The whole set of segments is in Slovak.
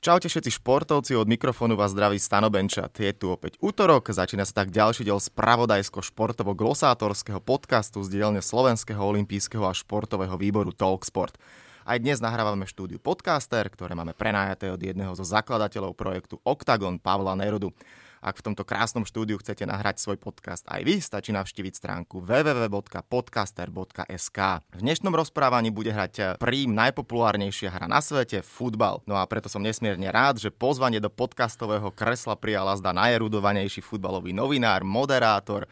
Čaute všetci športovci, od mikrofónu vás zdraví Stano Benčat. Je tu opäť útorok, začína sa tak ďalší diel spravodajsko-športovo-glosátorského podcastu z dielne Slovenského olympijského a športového výboru Talksport. Aj dnes nahrávame štúdiu Podcaster, ktoré máme prenajaté od jedného zo zakladateľov projektu Octagon, Pavla Nerudu. Ak v tomto krásnom štúdiu chcete nahrať svoj podcast aj vy, stačí navštíviť stránku www.podcaster.sk. V dnešnom rozprávaní bude hrať prím najpopulárnejšia hra na svete, futbal. No a preto som nesmierne rád, že pozvanie do podcastového kresla prijal zda najerudovanejší futbalový novinár, moderátor,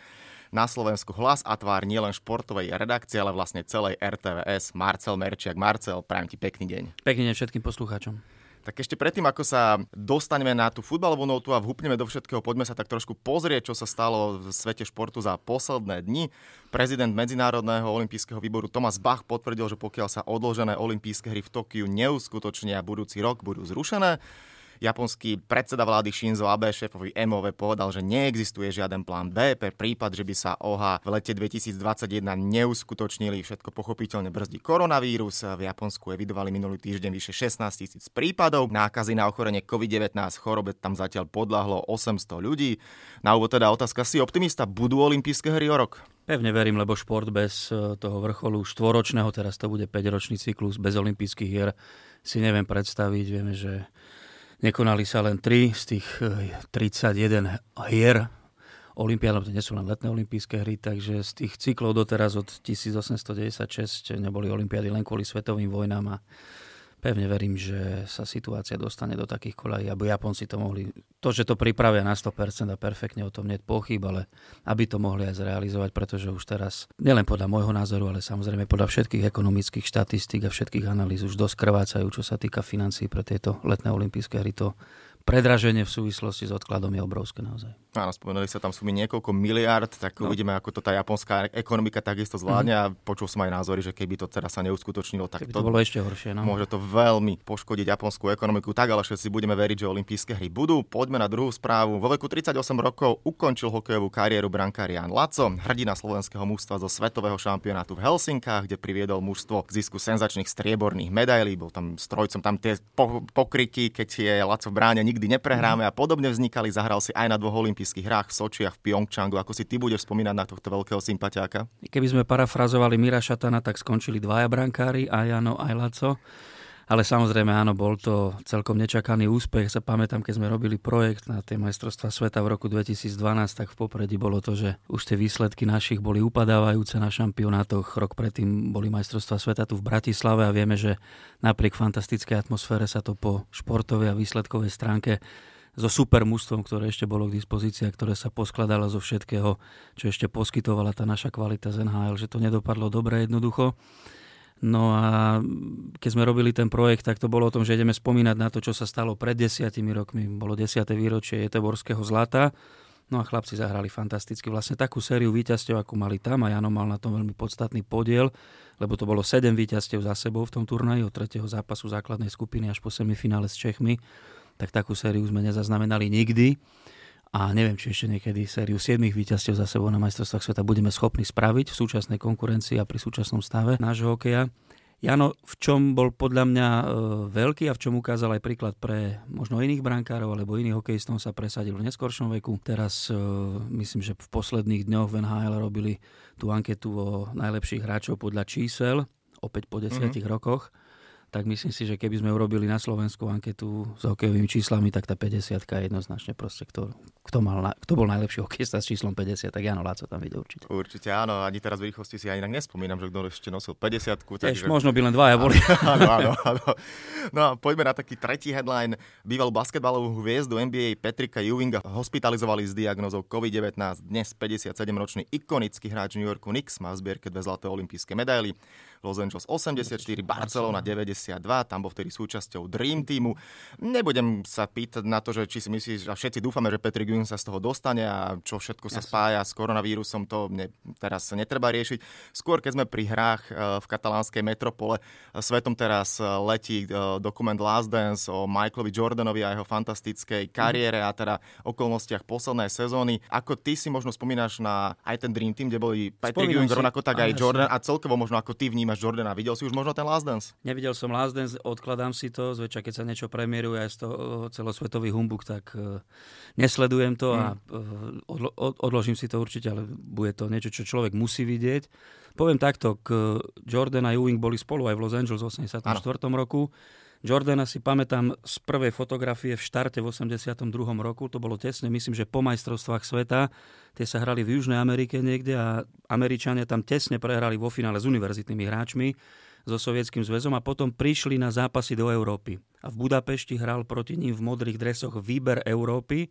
na Slovensku hlas a tvár nielen športovej redakcie, ale vlastne celej RTVS, Marcel Merčiak. Marcel, prajem ti pekný deň. Pekný deň všetkým poslucháčom. Tak ešte predtým, ako sa dostaneme na tú futbalovú notu a vhupneme do všetkého, poďme sa tak trošku pozrieť, čo sa stalo v svete športu za posledné dni. Prezident Medzinárodného olympijského výboru Thomas Bach potvrdil, že pokiaľ sa odložené olympijské hry v Tokiu neuskutočnia budúci rok, budú zrušené. Japonský predseda vlády Shinzo Abe šéfovi MOV povedal, že neexistuje žiaden plán B pre prípad, že by sa OHA v lete 2021 neuskutočnili. Všetko pochopiteľne brzdí koronavírus. V Japonsku evidovali minulý týždeň vyše 16 tisíc prípadov. Nákazy na ochorenie COVID-19 chorobe tam zatiaľ podľahlo 800 ľudí. Na úvod teda otázka, si optimista, budú olympijské hry o rok? Pevne verím, lebo šport bez e, toho vrcholu štvoročného, teraz to bude 5-ročný cyklus bez olympijských hier, si neviem predstaviť. Vieme, že Nekonali sa len 3 z tých 31 eh, hier Olympiádom, to nie sú len letné olympijské hry, takže z tých cyklov doteraz od 1896 neboli olympiády len kvôli svetovým vojnám a pevne verím, že sa situácia dostane do takých kolají, aby Japonci to mohli, to, že to pripravia na 100% a perfektne, o tom nie pochyb, ale aby to mohli aj zrealizovať, pretože už teraz, nielen podľa môjho názoru, ale samozrejme podľa všetkých ekonomických štatistík a všetkých analýz už dosť krvácajú, čo sa týka financií pre tieto letné olympijské hry. To predraženie v súvislosti s odkladom je obrovské naozaj. Áno, spomenuli sa tam sumy niekoľko miliard, tak no. uvidíme, ako to tá japonská ekonomika takisto zvládne mm-hmm. a počul som aj názory, že keby to teraz sa neuskutočnilo, tak keby to, to bolo ešte horšie. No. Môže to veľmi poškodiť japonskú ekonomiku, tak ale všetci budeme veriť, že olympijské hry budú. Poďme na druhú správu. Vo veku 38 rokov ukončil hokejovú kariéru brankár Jan Laco, hrdina slovenského mužstva zo svetového šampionátu v Helsinkách, kde priviedol mužstvo k zisku senzačných strieborných medailí. Bol tam strojcom, tam tie pokryky, keď je Laco v bráne, nikdy neprehráme a podobne vznikali. Zahral si aj na dvoch olympijských hrách v Soči a v Pyeongchangu. Ako si ty budeš spomínať na tohto veľkého sympatiáka? Keby sme parafrazovali Mira Šatana, tak skončili dvaja brankári, aj Jano, aj Laco. Ale samozrejme, áno, bol to celkom nečakaný úspech. Sa pamätám, keď sme robili projekt na tie majstrovstvá sveta v roku 2012, tak v popredí bolo to, že už tie výsledky našich boli upadávajúce na šampionátoch. Rok predtým boli majstrovstvá sveta tu v Bratislave a vieme, že napriek fantastickej atmosfére sa to po športovej a výsledkovej stránke so super mústvom, ktoré ešte bolo k dispozícii a ktoré sa poskladalo zo všetkého, čo ešte poskytovala tá naša kvalita z NHL, že to nedopadlo dobre jednoducho. No a keď sme robili ten projekt, tak to bolo o tom, že ideme spomínať na to, čo sa stalo pred desiatimi rokmi. Bolo desiate výročie Jeteborského zlata. No a chlapci zahrali fantasticky. Vlastne takú sériu víťazstiev, akú mali tam a Jano mal na tom veľmi podstatný podiel, lebo to bolo 7 víťazstiev za sebou v tom turnaji od tretieho zápasu základnej skupiny až po semifinále s Čechmi. Tak takú sériu sme nezaznamenali nikdy a neviem, či ešte niekedy sériu 7 víťazstiev za sebou na majstrovstvách sveta budeme schopní spraviť v súčasnej konkurencii a pri súčasnom stave nášho hokeja. Jano, v čom bol podľa mňa e, veľký a v čom ukázal aj príklad pre možno iných brankárov alebo iných hokejistov sa presadil v neskoršom veku. Teraz e, myslím, že v posledných dňoch v NHL robili tú anketu o najlepších hráčov podľa čísel, opäť po desiatich mm-hmm. rokoch tak myslím si, že keby sme urobili na Slovensku anketu s hokejovými číslami, tak tá 50 je jednoznačne proste, kto, kto, mal, kto bol najlepší hokejista s číslom 50, tak Jano Láco tam vidie určite. Určite áno, ani teraz v rýchlosti si aj inak nespomínam, že kto ešte nosil 50 takže... možno by len dvaja boli. Áno, áno, áno. No a poďme na taký tretí headline. Bývalú basketbalovú hviezdu NBA Petrika Ewinga hospitalizovali s diagnozou COVID-19. Dnes 57-ročný ikonický hráč New Yorku Knicks má v zbierke dve zlaté olympijské medaily. Los Angeles 84, Barcelona 92, tam bol vtedy súčasťou Dream Teamu. Nebudem sa pýtať na to, že či si myslíš, a všetci dúfame, že Patrick Ewing sa z toho dostane a čo všetko sa spája s koronavírusom, to ne, teraz netreba riešiť. Skôr, keď sme pri hrách e, v katalánskej metropole, e, svetom teraz e, letí dokument Last Dance o Michaelovi Jordanovi a jeho fantastickej kariére a teda okolnostiach poslednej sezóny. Ako ty si možno spomínaš na aj ten Dream Team, kde boli Patrick Ewing rovnako tak aj Jordan a celkovo možno ako ty vnímaš vnímaš Jordana? Videl si už možno ten Last Dance? Nevidel som last dance, odkladám si to, zväčša keď sa niečo premieruje aj z toho celosvetový humbuk, tak uh, nesledujem to a uh, odlo- odložím si to určite, ale bude to niečo, čo človek musí vidieť. Poviem takto, k Jordan a Ewing boli spolu aj v Los Angeles v 84. Ano. roku. Jordana si pamätám z prvej fotografie v štarte v 82. roku, to bolo tesne, myslím, že po majstrovstvách sveta, tie sa hrali v Južnej Amerike niekde a Američania tam tesne prehrali vo finále s univerzitnými hráčmi so Sovietským zväzom a potom prišli na zápasy do Európy. A v Budapešti hral proti ním v modrých dresoch výber Európy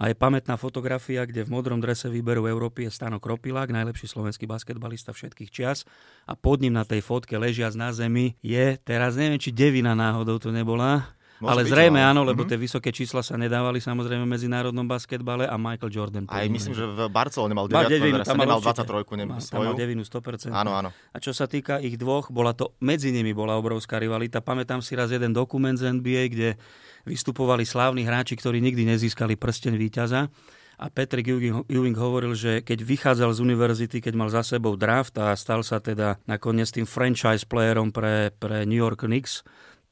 a je pamätná fotografia, kde v modrom drese výberu Európy je Stano Kropilák, najlepší slovenský basketbalista všetkých čias. A pod ním na tej fotke ležiac na zemi je, teraz neviem, či devina náhodou to nebola, Môže ale byť, zrejme no. áno, lebo mm-hmm. tie vysoké čísla sa nedávali samozrejme v medzinárodnom basketbale a Michael Jordan. Aj myslím, že v Barcelone mal 9, devinu, tam nemal 23, nemal svoju. Tam mal devinu 100%. Áno, áno. A čo sa týka ich dvoch, bola to, medzi nimi bola obrovská rivalita. Pamätám si raz jeden dokument z NBA, kde vystupovali slávni hráči, ktorí nikdy nezískali prsten víťaza. A Patrick Ewing hovoril, že keď vychádzal z univerzity, keď mal za sebou draft a stal sa teda nakoniec tým franchise playerom pre, pre New York Knicks,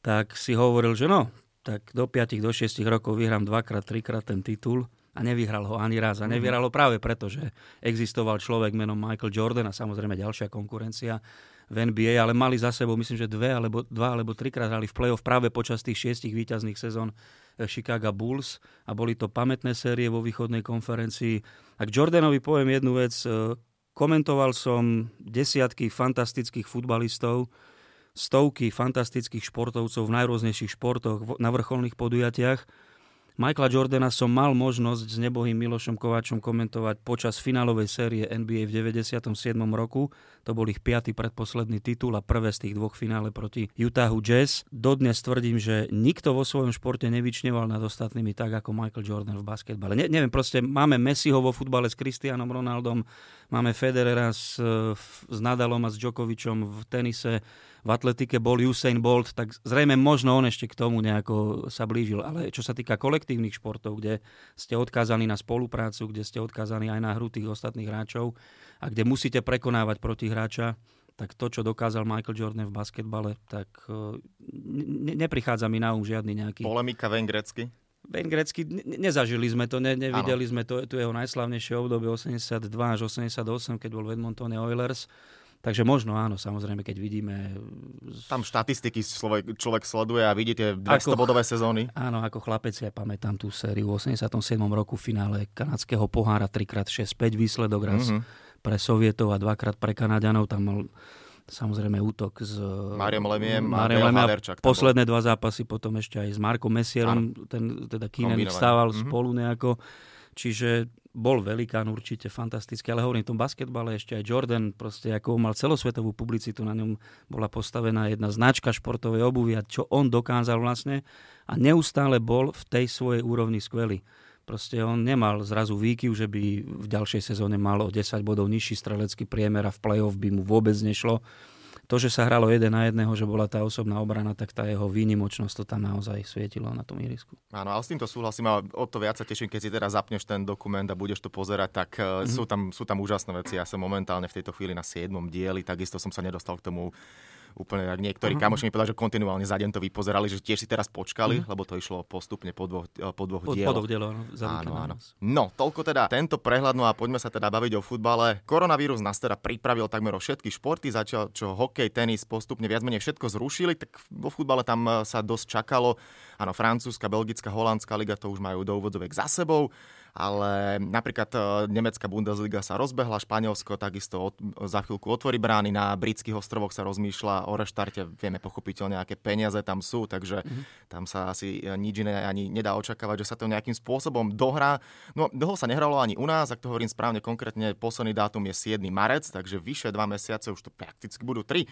tak si hovoril, že no, tak do 5 do 6 rokov vyhrám dvakrát, trikrát ten titul a nevyhral ho ani raz. A mhm. nevyhral ho práve preto, že existoval človek menom Michael Jordan a samozrejme ďalšia konkurencia v NBA, ale mali za sebou, myslím, že dve alebo, dva alebo trikrát hrali v play-off práve počas tých šiestich výťazných sezón eh, Chicago Bulls a boli to pamätné série vo východnej konferencii. A k Jordanovi poviem jednu vec. Eh, komentoval som desiatky fantastických futbalistov, stovky fantastických športovcov v najrôznejších športoch, na vrcholných podujatiach Michaela Jordana som mal možnosť s nebohým Milošom Kováčom komentovať počas finálovej série NBA v 97. roku. To bol ich piatý predposledný titul a prvé z tých dvoch finále proti Utahu Jazz. Dodnes tvrdím, že nikto vo svojom športe nevyčneval nad ostatnými tak ako Michael Jordan v basketbale. Ne, neviem, proste máme Messiho vo futbale s Cristianom Ronaldom, máme Federera s, s Nadalom a s Djokovičom v tenise, v atletike bol Usain Bolt, tak zrejme možno on ešte k tomu nejako sa blížil. Ale čo sa týka kolektívnych športov, kde ste odkázaní na spoluprácu, kde ste odkázaní aj na hru tých ostatných hráčov a kde musíte prekonávať protihráča, tak to, čo dokázal Michael Jordan v basketbale, tak e, ne, neprichádza mi na um žiadny nejaký... Polemika ven grecky? Ben grecky, ne, nezažili sme to, ne, nevideli ano. sme to, to jeho najslavnejšie obdobie 82 až 88, keď bol v Edmontone Oilers Takže možno áno, samozrejme, keď vidíme... Tam štatistiky človek, človek sleduje a vidí tie 200-bodové sezóny. Áno, ako chlapec, ja pamätám tú sériu v 87. roku v finále kanadského pohára 3x6-5 výsledok raz mm-hmm. pre Sovietov a dvakrát pre Kanadianov. Tam mal samozrejme útok s Máriom Lemiem a Lemiem Posledné dva zápasy potom ešte aj s Markom Messierom, ten teda Keenan stával mm-hmm. spolu nejako. Čiže bol velikán určite, fantastický, ale hovorím, v tom basketbale ešte aj Jordan, proste ako mal celosvetovú publicitu, na ňom bola postavená jedna značka športovej obuvy a čo on dokázal vlastne a neustále bol v tej svojej úrovni skvelý. Proste on nemal zrazu výkyv, že by v ďalšej sezóne mal o 10 bodov nižší strelecký priemer a v play-off by mu vôbec nešlo to, že sa hralo jeden na jedného, že bola tá osobná obrana, tak tá jeho výnimočnosť to tam naozaj svietilo na tom ihrisku. Áno, ale s týmto súhlasím a o to viac sa teším, keď si teraz zapneš ten dokument a budeš to pozerať, tak mm-hmm. sú, tam, sú tam úžasné veci. Ja som momentálne v tejto chvíli na 7. dieli, takisto som sa nedostal k tomu úplne tak niektorí uh-huh. kamoši mi povedali, že kontinuálne za deň to vypozerali, že tiež si teraz počkali, uh-huh. lebo to išlo postupne po dvoch, eh, po dvoch po, dieloch. Po dvoch dieloch, áno, áno. No, toľko teda tento prehľad, no a poďme sa teda baviť o futbale. Koronavírus nás teda pripravil takmer o všetky športy, začal čo hokej, tenis postupne viac menej všetko zrušili, tak vo futbale tam eh, sa dosť čakalo. Áno, francúzska, belgická, holandská liga to už majú do úvodzovek za sebou ale napríklad e, nemecká Bundesliga sa rozbehla, Španielsko takisto od, za chvíľku otvorí brány, na britských ostrovoch sa rozmýšľa o reštarte, vieme pochopiteľne, aké peniaze tam sú, takže mm-hmm. tam sa asi e, nič iné ani nedá očakávať, že sa to nejakým spôsobom dohrá. No dlho sa nehralo ani u nás, ak to hovorím správne konkrétne, posledný dátum je 7. marec, takže vyše dva mesiace, už to prakticky budú tri.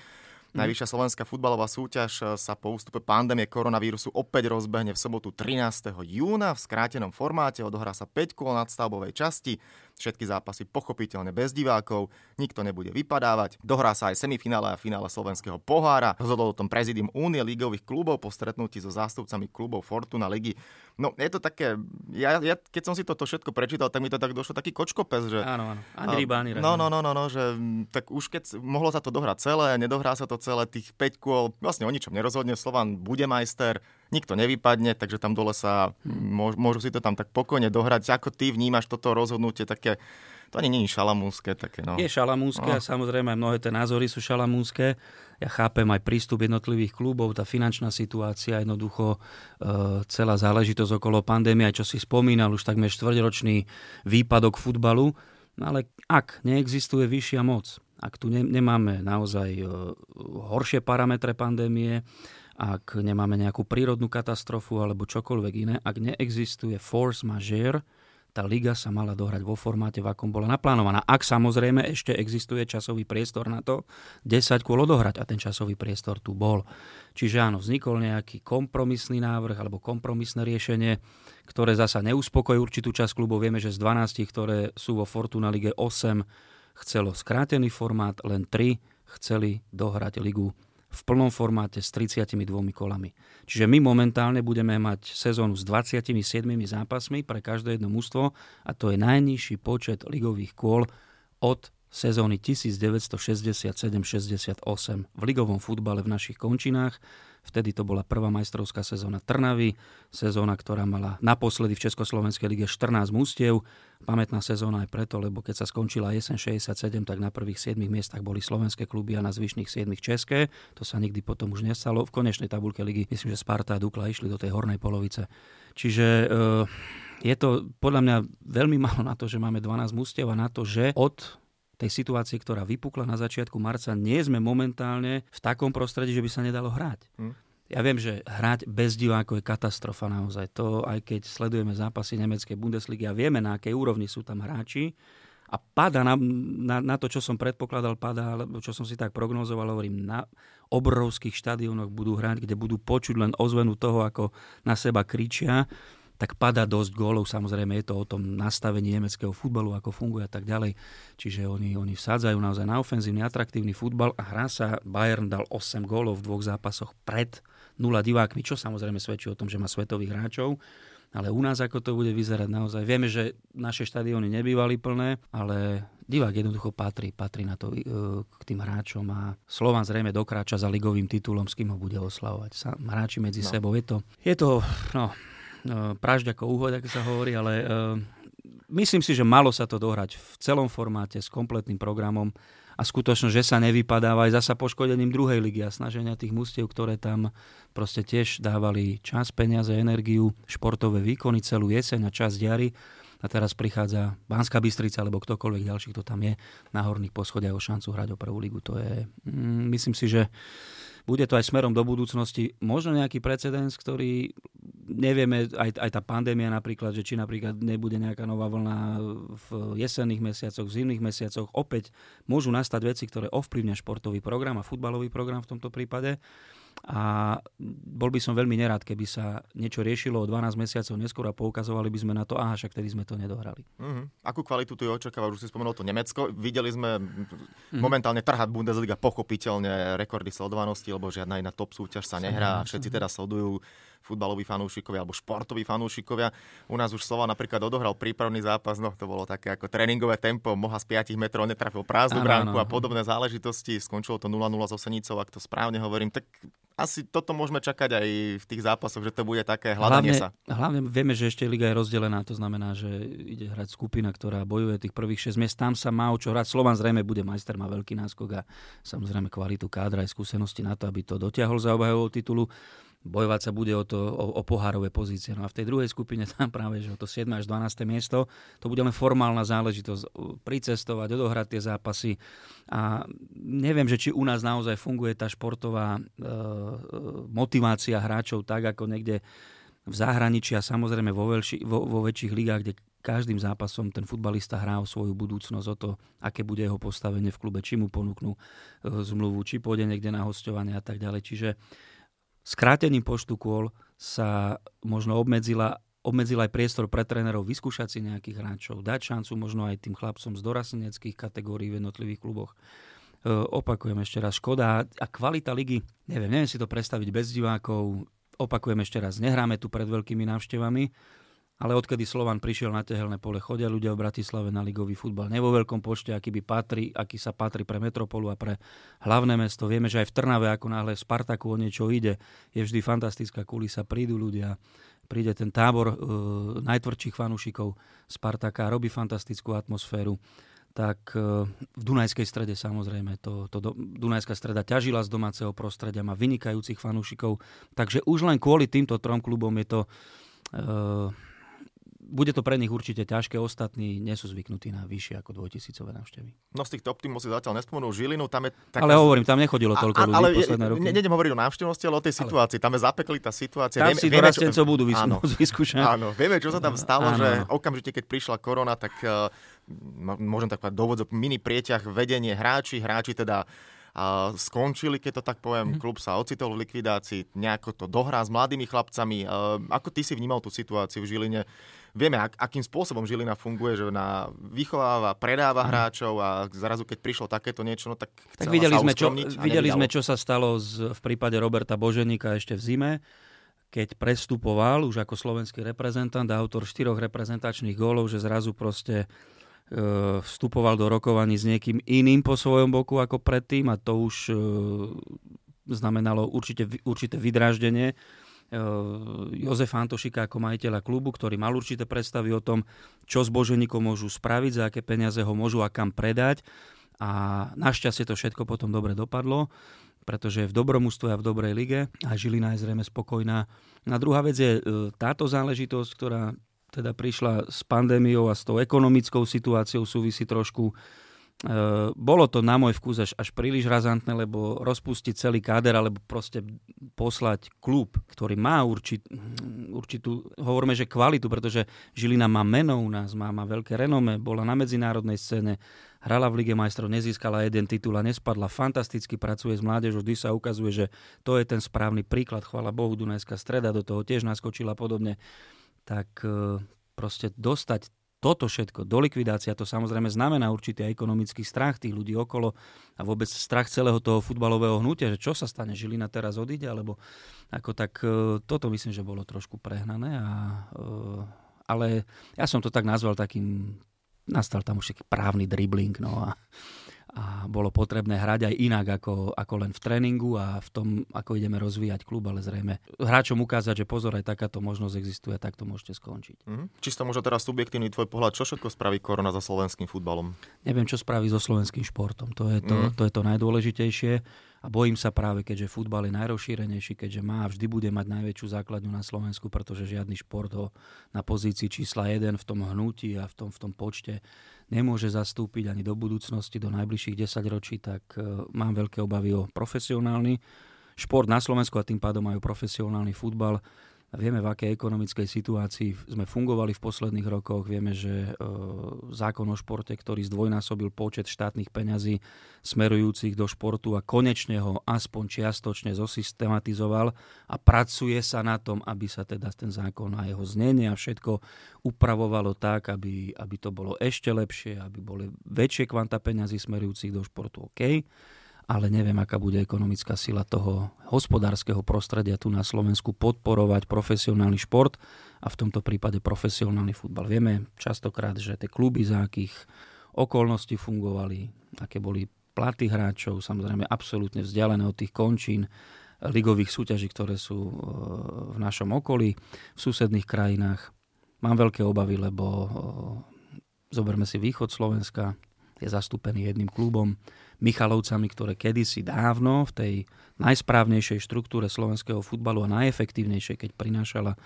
Najvyššia slovenská futbalová súťaž eh, sa po ústupe pandémie koronavírusu opäť rozbehne v sobotu 13. júna v skrátenom formáte. Odohrá sa 5 kôl nadstavbovej časti. Všetky zápasy pochopiteľne bez divákov, nikto nebude vypadávať. Dohrá sa aj semifinále a finále slovenského pohára. Rozhodol o tom prezidium Únie ligových klubov po stretnutí so zástupcami klubov Fortuna ligy. No, je to také, ja, ja, keď som si toto všetko prečítal, tak mi to tak došlo taký kočkopes, že... Áno, áno, ani ryba, ani No, no, no, no, no, že tak už keď mohlo sa to dohrať celé, nedohrá sa to celé, tých 5 kôl, vlastne o ničom nerozhodne, Slovan bude majster, nikto nevypadne, takže tam dole sa, môžu si to tam tak pokojne dohrať. Ako ty vnímaš toto rozhodnutie také to ani nie je šalamúnske. Také, no. Je šalamúnske no. a samozrejme mnohé tie názory sú šalamúnske. Ja chápem aj prístup jednotlivých klubov, tá finančná situácia, jednoducho e, celá záležitosť okolo pandémie, aj čo si spomínal, už takmer štvrťročný výpadok futbalu. No ale ak neexistuje vyššia moc, ak tu ne, nemáme naozaj e, horšie parametre pandémie, ak nemáme nejakú prírodnú katastrofu alebo čokoľvek iné, ak neexistuje force majeure, tá liga sa mala dohrať vo formáte, v akom bola naplánovaná. Ak samozrejme ešte existuje časový priestor na to 10 kôl odohrať a ten časový priestor tu bol. Čiže áno, vznikol nejaký kompromisný návrh alebo kompromisné riešenie, ktoré zasa neuspokojí určitú časť klubov. Vieme, že z 12, ktoré sú vo Fortuna Lige 8, chcelo skrátený formát, len 3 chceli dohrať ligu v plnom formáte s 32 kolami. Čiže my momentálne budeme mať sezónu s 27 zápasmi pre každé jedno mužstvo a to je najnižší počet ligových kôl od sezóny 1967-68 v ligovom futbale v našich končinách. Vtedy to bola prvá majstrovská sezóna Trnavy, sezóna, ktorá mala naposledy v Československej lige 14 mústiev. Pamätná sezóna aj preto, lebo keď sa skončila jesen 67, tak na prvých 7 miestach boli slovenské kluby a na zvyšných 7 české. To sa nikdy potom už nestalo. V konečnej tabulke ligy myslím, že Sparta a Dukla išli do tej hornej polovice. Čiže e, je to podľa mňa veľmi málo na to, že máme 12 mústiev a na to, že od tej situácie, ktorá vypukla na začiatku marca, nie sme momentálne v takom prostredí, že by sa nedalo hrať. Hm. Ja viem, že hrať bez divákov je katastrofa naozaj. To, aj keď sledujeme zápasy nemeckej Bundesligy a vieme, na akej úrovni sú tam hráči, a pada na, na, na to, čo som predpokladal, pada, alebo čo som si tak prognozoval, hovorím, na obrovských štadiónoch budú hrať, kde budú počuť len ozvenu toho, ako na seba kričia tak pada dosť gólov. Samozrejme je to o tom nastavení nemeckého futbalu, ako funguje a tak ďalej. Čiže oni, oni vsádzajú naozaj na ofenzívny, atraktívny futbal a hrá sa. Bayern dal 8 gólov v dvoch zápasoch pred 0 divákmi, čo samozrejme svedčí o tom, že má svetových hráčov. Ale u nás ako to bude vyzerať naozaj. Vieme, že naše štadióny nebývali plné, ale divák jednoducho patrí, patrí na to, e, k tým hráčom a Slovan zrejme dokráča za ligovým titulom, s kým ho bude oslavovať. Hráči medzi no. sebou. Je to, je to no, Eh, pražď ako úhod, ako sa hovorí, ale uh, myslím si, že malo sa to dohrať v celom formáte s kompletným programom a skutočnosť, že sa nevypadáva aj zasa poškodením druhej ligy a snaženia tých mustiev, ktoré tam proste tiež dávali čas, peniaze, energiu, športové výkony celú jeseň a čas diary a teraz prichádza Banská Bystrica alebo ktokoľvek ďalší, kto tam je na horných poschodiach o šancu hrať o prvú ligu. To je, mm, myslím si, že bude to aj smerom do budúcnosti možno nejaký precedens, ktorý nevieme, aj, aj tá pandémia napríklad, že či napríklad nebude nejaká nová vlna v jesenných mesiacoch, v zimných mesiacoch. Opäť môžu nastať veci, ktoré ovplyvňa športový program a futbalový program v tomto prípade a bol by som veľmi nerád, keby sa niečo riešilo o 12 mesiacov neskôr a poukazovali by sme na to, aha, však tedy sme to nedohrali. Uh-huh. Akú kvalitu tu je očakávať? Už si spomenul to Nemecko. Videli sme uh-huh. momentálne trhať Bundesliga pochopiteľne rekordy sledovanosti, lebo žiadna iná top súťaž sa nehrá. Všetci teda sledujú futbaloví fanúšikovia alebo športoví fanúšikovia. U nás už Slova napríklad odohral prípravný zápas, no to bolo také ako tréningové tempo, moha z 5 metrov netrafil prázdnu bránku a podobné záležitosti. Skončilo to 0-0 so Senicou, ak to správne hovorím. Tak asi toto môžeme čakať aj v tých zápasoch, že to bude také hľadanie hlavne, sa. Hlavne vieme, že ešte liga je rozdelená, to znamená, že ide hrať skupina, ktorá bojuje tých prvých 6 miest. Tam sa má o čo hrať. Slovan zrejme bude majster, má veľký náskok a samozrejme kvalitu kádra aj skúsenosti na to, aby to dotiahol za obhajovou titulu bojovať sa bude o, to, o, o pohárové pozície. No a v tej druhej skupine tam práve, že o to 7 až 12. miesto, to bude len formálna záležitosť pricestovať, odohrať tie zápasy a neviem, že či u nás naozaj funguje tá športová e, e, motivácia hráčov tak, ako niekde v zahraničí a samozrejme vo, veľši, vo, vo väčších ligách, kde každým zápasom ten futbalista hrá o svoju budúcnosť, o to, aké bude jeho postavenie v klube, či mu ponúknú e, zmluvu, či pôjde niekde na hostovanie a tak ďalej. Čiže skrátením počtu kôl sa možno obmedzila obmedzil aj priestor pre trénerov vyskúšať si nejakých hráčov, dať šancu možno aj tým chlapcom z dorasteneckých kategórií v jednotlivých kluboch. E, opakujem ešte raz, škoda. A kvalita ligy, neviem, neviem si to predstaviť bez divákov, opakujem ešte raz, nehráme tu pred veľkými návštevami, ale odkedy Slovan prišiel na tehelné pole, chodia ľudia v Bratislave na ligový futbal. Ne vo veľkom počte, aký, by patrí, aký sa patrí pre metropolu a pre hlavné mesto. Vieme, že aj v Trnave, ako náhle v Spartaku o niečo ide, je vždy fantastická kulisa. Prídu ľudia, príde ten tábor e, najtvrdších fanúšikov Spartaka, robí fantastickú atmosféru tak e, v Dunajskej strede samozrejme, to, to do, Dunajská streda ťažila z domáceho prostredia, má vynikajúcich fanúšikov, takže už len kvôli týmto trom klubom je to e, bude to pre nich určite ťažké, ostatní nie sú zvyknutí na vyššie ako dvojtisícové návštevy. No z týchto optimov si zatiaľ nespomenul Žilinu, tam je taká... Ale hovorím, tam nechodilo toľko a, ľudí ale posledné roky. Ne, nejdem hovoriť o návštevnosti, ale o tej situácii. Ale... Tam je zapeklitá situácia. Tam vieme, si vieme, čo... budú vyskúšať. Áno, vieme, čo sa tam stalo, áno. že okamžite, keď prišla korona, tak uh, môžem tak povedať dôvod, mini prieťah, vedenie hráči, hráči teda a skončili, keď to tak poviem, mm. klub sa ocitol v likvidácii, nejako to dohrá s mladými chlapcami. Ako ty si vnímal tú situáciu v Žiline? Vieme, ak, akým spôsobom Žilina funguje, že na vychováva, predáva hráčov a zrazu, keď prišlo takéto niečo, no tak Tak videli, sme čo, videli sme, čo sa stalo z, v prípade Roberta Boženíka ešte v zime, keď prestupoval už ako slovenský reprezentant a autor štyroch reprezentačných gólov, že zrazu proste E, vstupoval do rokovaní s niekým iným po svojom boku ako predtým a to už e, znamenalo určite, určité vydráždenie Jozefa Antošika ako majiteľa klubu, ktorý mal určité predstavy o tom, čo s Boženíkom môžu spraviť, za aké peniaze ho môžu a kam predať. A našťastie to všetko potom dobre dopadlo, pretože je v dobrom ústve a v dobrej lige a Žilina je zrejme spokojná. A druhá vec je táto záležitosť, ktorá teda prišla s pandémiou a s tou ekonomickou situáciou súvisí trošku. E, bolo to na môj vkus až, až príliš razantné, lebo rozpustiť celý káder alebo proste poslať klub, ktorý má určit, určitú, hovoríme, že kvalitu, pretože Žilina má meno u nás, má, má veľké renome, bola na medzinárodnej scéne, hrala v Lige majstrov, nezískala jeden titul a nespadla, fantasticky pracuje s mládežou, vždy sa ukazuje, že to je ten správny príklad, chvala Bohu, Dunajská streda do toho tiež naskočila podobne tak e, proste dostať toto všetko do likvidácia, to samozrejme znamená určitý ekonomický strach tých ľudí okolo a vôbec strach celého toho futbalového hnutia, že čo sa stane, Žilina teraz odíde, alebo ako tak e, toto myslím, že bolo trošku prehnané. A, e, ale ja som to tak nazval takým, nastal tam už taký právny dribbling, no a a bolo potrebné hrať aj inak ako, ako len v tréningu a v tom, ako ideme rozvíjať klub, ale zrejme hráčom ukázať, že pozor, aj takáto možnosť existuje, tak to môžete skončiť. Mm-hmm. Čisto možno teraz subjektívny tvoj pohľad, čo všetko spraví korona za slovenským futbalom? Neviem, čo spraví so slovenským športom, to je to, mm. to, je to najdôležitejšie a bojím sa práve, keďže futbal je najrozšírenejší, keďže má a vždy bude mať najväčšiu základňu na Slovensku, pretože žiadny šport ho na pozícii čísla 1 v tom hnutí a v tom, v tom počte nemôže zastúpiť ani do budúcnosti, do najbližších 10 ročí, tak uh, mám veľké obavy o profesionálny šport na Slovensku a tým pádom aj o profesionálny futbal. Vieme, v akej ekonomickej situácii sme fungovali v posledných rokoch. Vieme, že e, zákon o športe, ktorý zdvojnásobil počet štátnych peňazí smerujúcich do športu a konečne ho aspoň čiastočne zosystematizoval a pracuje sa na tom, aby sa teda ten zákon a jeho znenie a všetko upravovalo tak, aby, aby to bolo ešte lepšie, aby boli väčšie kvanta peňazí smerujúcich do športu. OK ale neviem, aká bude ekonomická sila toho hospodárskeho prostredia tu na Slovensku podporovať profesionálny šport a v tomto prípade profesionálny futbal. Vieme častokrát, že tie kluby za akých okolností fungovali, aké boli platy hráčov, samozrejme absolútne vzdialené od tých končín ligových súťaží, ktoré sú e, v našom okolí, v susedných krajinách. Mám veľké obavy, lebo e, zoberme si východ Slovenska, je zastúpený jedným klubom, Michalovcami, ktoré kedysi dávno v tej najsprávnejšej štruktúre slovenského futbalu a najefektívnejšej, keď prinášala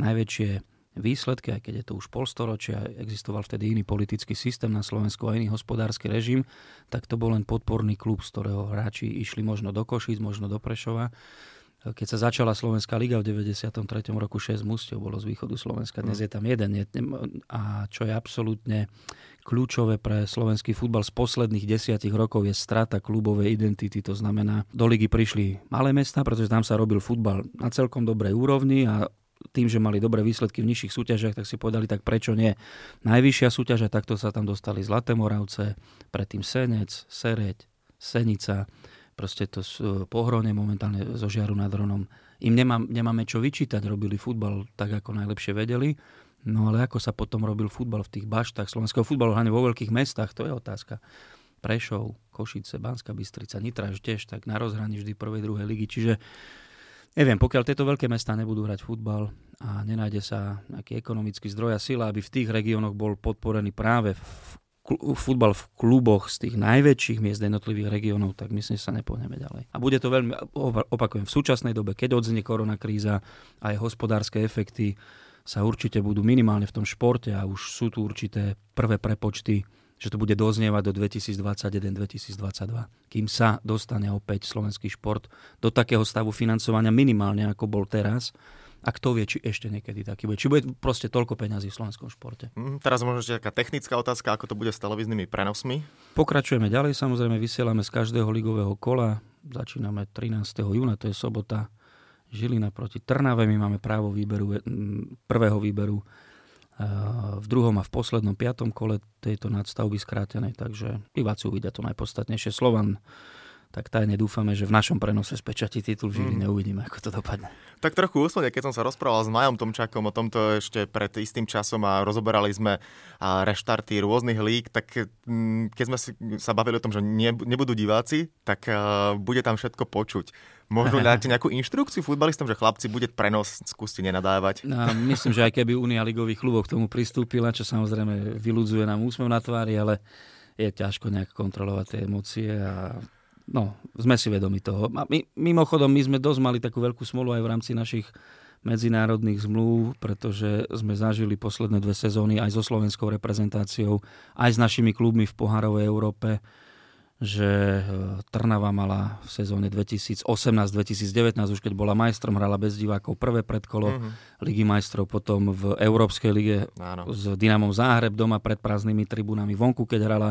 najväčšie výsledky, aj keď je to už polstoročia, existoval vtedy iný politický systém na Slovensku a iný hospodársky režim, tak to bol len podporný klub, z ktorého hráči išli možno do Košíc, možno do Prešova keď sa začala Slovenská liga v 93. roku 6 mustov bolo z východu Slovenska, dnes je tam jeden. A čo je absolútne kľúčové pre slovenský futbal z posledných desiatich rokov je strata klubovej identity. To znamená, do ligy prišli malé mesta, pretože tam sa robil futbal na celkom dobrej úrovni a tým, že mali dobré výsledky v nižších súťažiach, tak si povedali, tak prečo nie najvyššia súťaž a takto sa tam dostali Zlaté Moravce, predtým Senec, Sereď, Senica, proste to sú pohronie momentálne zo Žiaru nad Ronom. Im nemá, nemáme čo vyčítať, robili futbal tak, ako najlepšie vedeli. No ale ako sa potom robil futbal v tých baštách slovenského futbalu, hlavne vo veľkých mestách, to je otázka. Prešov, Košice, Banská Bystrica, Nitra tiež tak na rozhraní vždy prvej, druhej ligy. Čiže neviem, pokiaľ tieto veľké mestá nebudú hrať futbal a nenájde sa nejaký ekonomický zdroj a sila, aby v tých regiónoch bol podporený práve v futbal v kluboch z tých najväčších miest jednotlivých regiónov, tak myslím, že sa nepohneme ďalej. A bude to veľmi, opakujem, v súčasnej dobe, keď odznie korona kríza a aj hospodárske efekty sa určite budú minimálne v tom športe a už sú tu určité prvé prepočty že to bude doznievať do 2021-2022, kým sa dostane opäť slovenský šport do takého stavu financovania minimálne, ako bol teraz. A kto vie, či ešte niekedy taký bude. Či bude proste toľko peňazí v slovenskom športe. Mm, teraz možno ešte taká technická otázka, ako to bude s televíznymi prenosmi. Pokračujeme ďalej, samozrejme vysielame z každého ligového kola. Začíname 13. júna, to je sobota. Žilina proti Trnave. My máme právo výberu, prvého výberu v druhom a v poslednom piatom kole tejto nadstavby skrátenej, takže diváci uvidia to najpodstatnejšie. Slovan tak tajne dúfame, že v našom prenose z pečati titul v Žiline mm. uvidíme, ako to dopadne. Tak trochu úsmene, keď som sa rozprával s Majom Tomčakom o tomto ešte pred istým časom a rozoberali sme reštarty rôznych lík, tak mm, keď sme sa bavili o tom, že nebudú diváci, tak bude tam všetko počuť. Možno dáte nejakú inštrukciu futbalistom, že chlapci, bude prenos, skúste nenadávať. No, myslím, že aj keby Unia ligových klubov k tomu pristúpila, čo samozrejme vyludzuje nám úsmev na tvári, ale je ťažko nejak kontrolovať tie emócie a no, sme si vedomi toho. A my, mimochodom, my sme dosť mali takú veľkú smolu aj v rámci našich medzinárodných zmluv, pretože sme zažili posledné dve sezóny aj so slovenskou reprezentáciou, aj s našimi klubmi v pohárovej Európe že e, Trnava mala v sezóne 2018-2019, už keď bola majstrom, hrala bez divákov prvé predkolo mm-hmm. Ligy majstrov, potom v Európskej lige Áno. s Dynamom Záhreb doma pred prázdnymi tribunami vonku, keď hrala,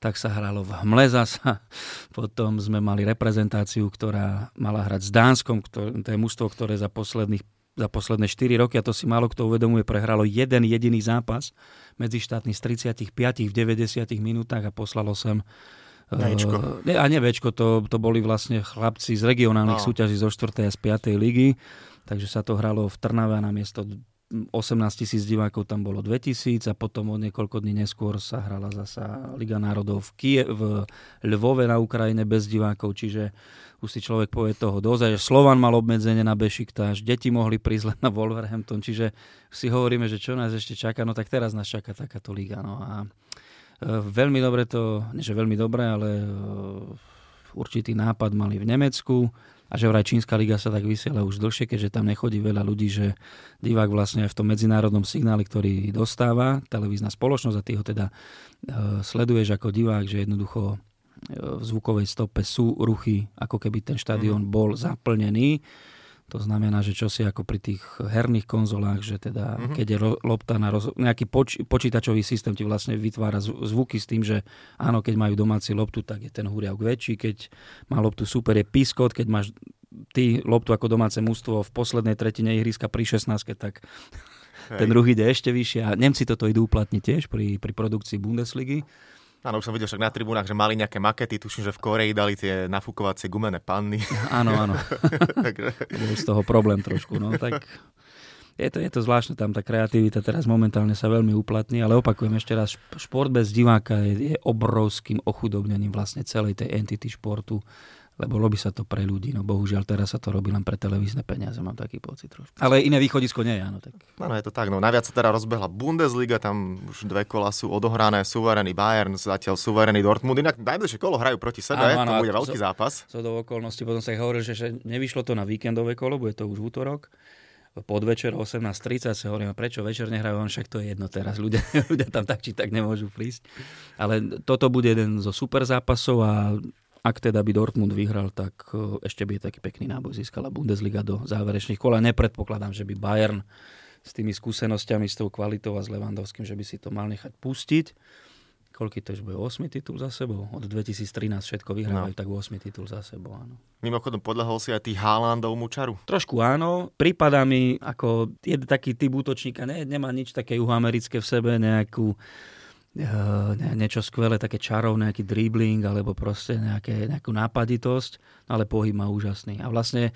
tak sa hralo v Hmle zasa. Potom sme mali reprezentáciu, ktorá mala hrať s Dánskom, ktoré, to je mužstvo, ktoré za posledných za posledné 4 roky, a to si málo kto uvedomuje, prehralo jeden jediný zápas medzi štátny z 35 v 90 minútach a poslalo sem Uh, a nie Bčko, to, to boli vlastne chlapci z regionálnych no. súťaží zo 4. a z 5. ligy, takže sa to hralo v Trnave na miesto 18 tisíc divákov tam bolo 2000 a potom o niekoľko dní neskôr sa hrala zasa Liga národov v, Kie, v Lvove na Ukrajine bez divákov, čiže už si človek povie toho dozaj, že Slovan mal obmedzenie na Bešiktáš, deti mohli prísť len na Wolverhampton, čiže si hovoríme, že čo nás ešte čaká, no tak teraz nás čaká takáto liga. No a Veľmi dobre to, nie že veľmi dobre, ale e, určitý nápad mali v Nemecku a že vraj čínska liga sa tak vysiela už dlhšie, keďže tam nechodí veľa ľudí, že divák vlastne aj v tom medzinárodnom signáli, ktorý dostáva televízna spoločnosť a ty ho teda e, sleduješ ako divák, že jednoducho e, v zvukovej stope sú ruchy, ako keby ten štadión mhm. bol zaplnený to znamená, že čo si ako pri tých herných konzolách, že teda mm-hmm. keď je lopta na roz... nejaký poč... počítačový systém ti vlastne vytvára zvuky s tým, že áno, keď majú domáci loptu, tak je ten húriavk väčší, keď má loptu super je piskot, keď máš ty loptu ako domáce mústvo v poslednej tretine ihriska pri 16, tak Hej. ten ruch ide ešte vyššie a Nemci toto idú uplatniť tiež pri, pri produkcii Bundesligy. Áno, už som videl však na tribúnach, že mali nejaké makety, tuším, že v Koreji dali tie nafúkovacie gumené panny. Áno, áno. Bol z toho problém trošku, no tak je to, je to zvláštne, tam tá kreativita teraz momentálne sa veľmi uplatní, ale opakujem ešte raz, šport bez diváka je, je obrovským ochudobnením vlastne celej tej entity športu lebo robí sa to pre ľudí. No bohužiaľ teraz sa to robí len pre televízne peniaze, mám taký pocit trošku. Ale iné východisko nie je, áno. Tak. Áno, je to tak. No, naviac sa teda rozbehla Bundesliga, tam už dve kola sú odohrané, suverený Bayern, zatiaľ suverený Dortmund. Inak najbližšie kolo hrajú proti sebe, áno, áno, to bude veľký so, zápas. So do okolností, potom sa hovoril, že, že nevyšlo to na víkendové kolo, bude to už v útorok podvečer 18.30 sa hovorím, prečo večer nehrajú, on však to je jedno teraz, ľudia, ľudia tam tak či tak nemôžu prísť. Ale toto bude jeden zo super zápasov a ak teda by Dortmund vyhral, tak e, ešte by taký pekný náboj získala Bundesliga do záverečných kol. A nepredpokladám, že by Bayern s tými skúsenosťami, s tou kvalitou a s Levandovským, že by si to mal nechať pustiť. koľky to už bude, 8 titul za sebou. Od 2013 všetko vyhrávajú, no. tak 8 titul za sebou, áno. Mimochodom, podľahol si aj tý Haalandovmu čaru? Trošku áno. Prípada mi ako jeden taký typ útočníka, ne, nemá nič také juhoamerické v sebe, nejakú ne, niečo skvelé, také čarov, nejaký dribbling, alebo proste nejaké, nejakú nápaditosť, ale pohyb má úžasný. A vlastne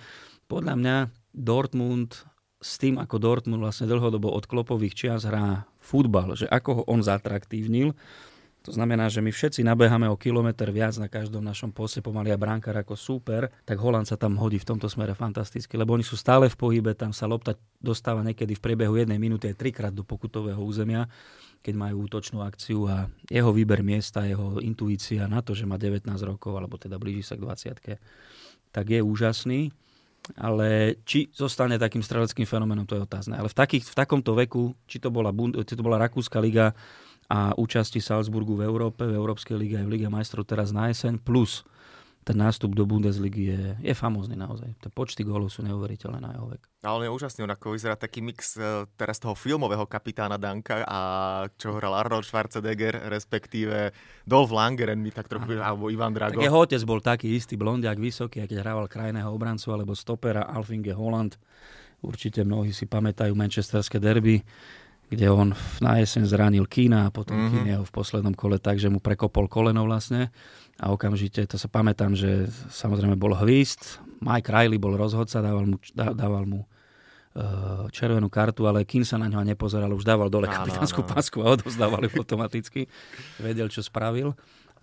podľa mňa Dortmund s tým, ako Dortmund vlastne dlhodobo od klopových čias hrá futbal, že ako ho on zatraktívnil, to znamená, že my všetci nabehame o kilometr viac na každom našom pose pomaly a bránkar ako super, tak Holand sa tam hodí v tomto smere fantasticky, lebo oni sú stále v pohybe, tam sa lopta dostáva niekedy v priebehu jednej minúty aj trikrát do pokutového územia, keď majú útočnú akciu a jeho výber miesta, jeho intuícia na to, že má 19 rokov, alebo teda blíži sa k 20 tak je úžasný ale či zostane takým streleckým fenoménom, to je otázne. Ale v, takých, v takomto veku, či to bola, či to bola Rakúska liga a účasti Salzburgu v Európe, v Európskej lige aj v Lige majstrov teraz na jeseň, plus ten nástup do Bundesligy je, je famózny naozaj. Tie počty gólov sú neuveriteľné na jeho vek. Ale on je úžasný, on ako vyzerá taký mix e, teraz toho filmového kapitána Danka a čo hral Arnold Schwarzenegger, respektíve Dolph Langren mi tak trochu, Aha. alebo Ivan Drago. Tak jeho otec bol taký istý blondiak, vysoký, a keď hrával krajného obrancu alebo stopera Alfinge Holland. Určite mnohí si pamätajú manchesterské derby kde on na jeseň zranil Kína a potom mm-hmm. Kín jeho v poslednom kole tak, že mu prekopol koleno vlastne a okamžite, to sa pamätám, že samozrejme bol hvízd, Mike Riley bol rozhodca, dával mu, dával mu uh, červenú kartu, ale Kín sa na ňo nepozeral, už dával dole kapitánsku pasku a odozdávali automaticky. Vedel, čo spravil.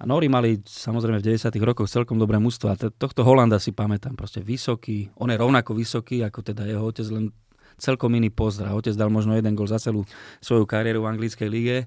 A Nori mali samozrejme v 90. rokoch celkom dobré mužstvo a tohto Holanda si pamätám, proste vysoký, on je rovnako vysoký ako teda jeho otec, len celkom iný pozdrav. Otec dal možno jeden gol za celú svoju kariéru v anglickej lige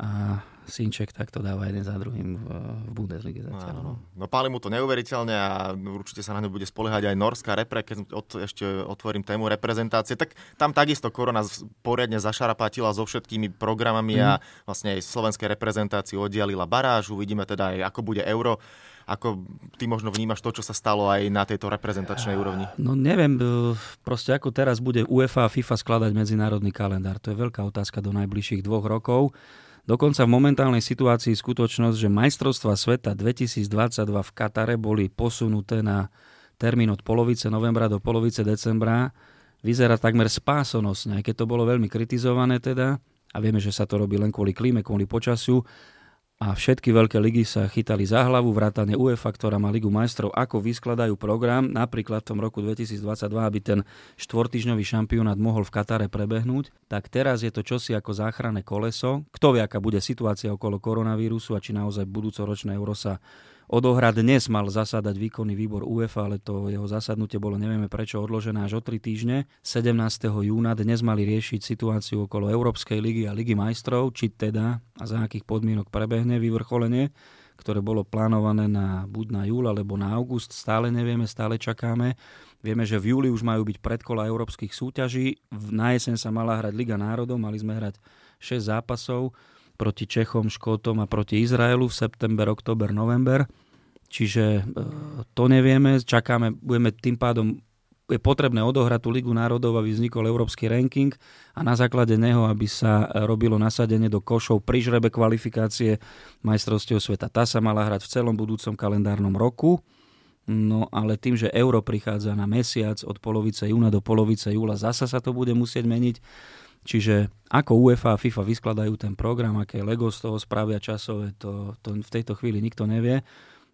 a Sinček takto dáva jeden za druhým v, v Bundesliga zatiaľ. No, no páli mu to neuveriteľne a určite sa na ňu bude spoliehať aj norská repre, keď od, ešte otvorím tému reprezentácie, tak tam takisto korona poriadne zašarapatila so všetkými programami mm. a vlastne aj slovenskej reprezentácii oddialila baráž, uvidíme teda aj ako bude euro. Ako ty možno vnímaš to, čo sa stalo aj na tejto reprezentačnej úrovni? No neviem, e, proste ako teraz bude UEFA a FIFA skladať medzinárodný kalendár. To je veľká otázka do najbližších dvoch rokov. Dokonca v momentálnej situácii skutočnosť, že majstrovstva sveta 2022 v Katare boli posunuté na termín od polovice novembra do polovice decembra, vyzerá takmer spásonosne, aj keď to bolo veľmi kritizované teda, a vieme, že sa to robí len kvôli klíme, kvôli počasiu, a všetky veľké ligy sa chytali za hlavu, vrátane UEFA, ktorá má Ligu majstrov, ako vyskladajú program, napríklad v tom roku 2022, aby ten štvortyžňový šampionát mohol v Katare prebehnúť, tak teraz je to čosi ako záchranné koleso. Kto vie, aká bude situácia okolo koronavírusu a či naozaj budúcoročné euro sa odohrať. Dnes mal zasadať výkonný výbor UEFA, ale to jeho zasadnutie bolo nevieme prečo odložené až o 3 týždne. 17. júna dnes mali riešiť situáciu okolo Európskej ligy a Ligy majstrov, či teda a za akých podmienok prebehne vyvrcholenie ktoré bolo plánované na buď na júl alebo na august. Stále nevieme, stále čakáme. Vieme, že v júli už majú byť predkola európskych súťaží. Na jeseň sa mala hrať Liga národov, mali sme hrať 6 zápasov proti Čechom, Škótom a proti Izraelu v september, október, november. Čiže e, to nevieme, čakáme, budeme tým pádom je potrebné odohrať tú Ligu národov, aby vznikol európsky ranking a na základe neho, aby sa robilo nasadenie do košov pri žrebe kvalifikácie majstrovstiev sveta. Tá sa mala hrať v celom budúcom kalendárnom roku, no ale tým, že euro prichádza na mesiac od polovice júna do polovice júla, zasa sa to bude musieť meniť Čiže ako UEFA a FIFA vyskladajú ten program, aké Lego z toho spravia časové, to, to v tejto chvíli nikto nevie.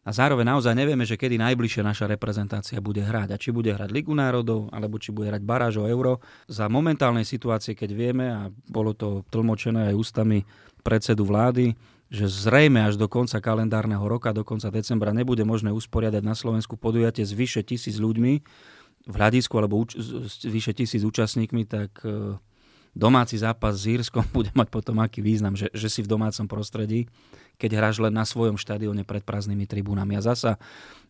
A zároveň naozaj nevieme, že kedy najbližšie naša reprezentácia bude hrať. A či bude hrať Ligu národov, alebo či bude hrať baráž o euro. Za momentálnej situácie, keď vieme, a bolo to tlmočené aj ústami predsedu vlády, že zrejme až do konca kalendárneho roka, do konca decembra nebude možné usporiadať na Slovensku podujatie s vyše tisíc ľuďmi v hľadisku alebo uč- s vyše tisíc účastníkmi, tak e, domáci zápas s Írskom bude mať potom aký význam, že, že si v domácom prostredí, keď hráš len na svojom štadióne pred prázdnymi tribúnami. A zasa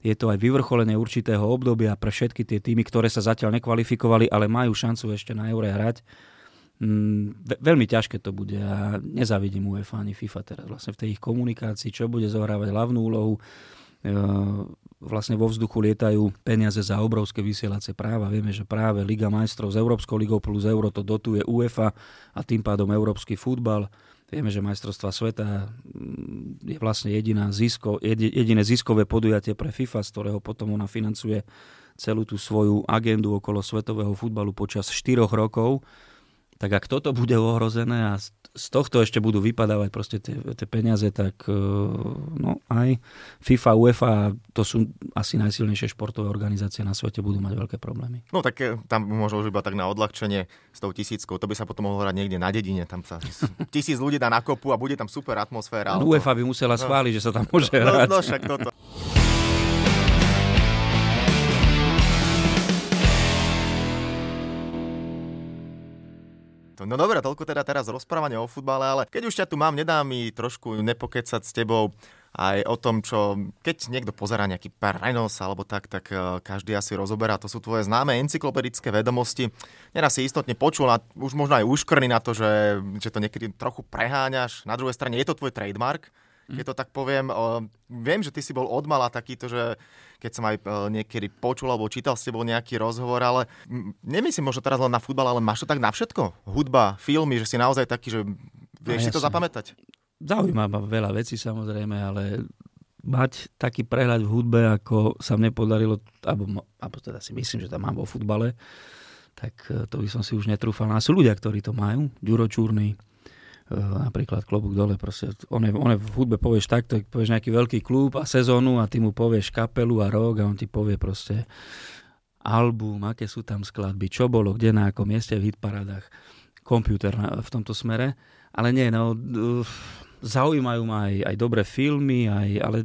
je to aj vyvrcholenie určitého obdobia pre všetky tie týmy, ktoré sa zatiaľ nekvalifikovali, ale majú šancu ešte na Eure hrať. Mm, veľmi ťažké to bude a nezavidím UEFA ani FIFA teraz vlastne v tej ich komunikácii, čo bude zohrávať hlavnú úlohu vlastne vo vzduchu lietajú peniaze za obrovské vysielacie práva. Vieme, že práve Liga majstrov s Európskou ligou plus Euro to dotuje UEFA a tým pádom európsky futbal. Vieme, že majstrovstva sveta mm, je vlastne jediná zisko, jediné ziskové podujatie pre FIFA, z ktorého potom ona financuje celú tú svoju agendu okolo svetového futbalu počas 4 rokov tak ak toto bude ohrozené a z tohto ešte budú vypadávať proste tie, tie peniaze, tak e, no aj FIFA, UEFA, to sú asi najsilnejšie športové organizácie na svete, budú mať veľké problémy. No tak e, tam možno už iba tak na odľahčenie s tou tisíckou, to by sa potom mohlo hrať niekde na dedine, tam sa tisíc ľudí dá na kopu a bude tam super atmosféra. No, UEFA by musela no. schváliť, no. že sa tam môže no, hrať. No, no však toto. No dobre, toľko teda teraz rozprávanie o futbale, ale keď už ťa tu mám, nedá mi trošku nepokecať s tebou aj o tom, čo keď niekto pozera nejaký prenos alebo tak, tak e, každý asi rozoberá. To sú tvoje známe encyklopedické vedomosti. Neraz si istotne počul, a už možno aj uškrný na to, že, že to niekedy trochu preháňaš. Na druhej strane je to tvoj trademark, keď to tak poviem. Viem, že ty si bol odmala takýto, že keď som aj niekedy počul alebo čítal s tebou nejaký rozhovor, ale nemyslím možno teraz len na futbal, ale máš to tak na všetko? Hudba, filmy, že si naozaj taký, že vieš no, si to zapamätať? Zaujíma ma veľa vecí samozrejme, ale mať taký prehľad v hudbe, ako sa mne podarilo, alebo, alebo teda si myslím, že tam mám vo futbale, tak e, to by som si už netrúfal. A sú ľudia, ktorí to majú. Ďuro Čúrny, napríklad klobúk dole, proste on je, on je v hudbe povieš takto, povieš nejaký veľký klub a sezónu a ty mu povieš kapelu a rok a on ti povie proste album, aké sú tam skladby, čo bolo, kde na akom mieste v hitparadách, komputer v tomto smere, ale nie, no zaujímajú ma aj, aj dobré filmy, aj, ale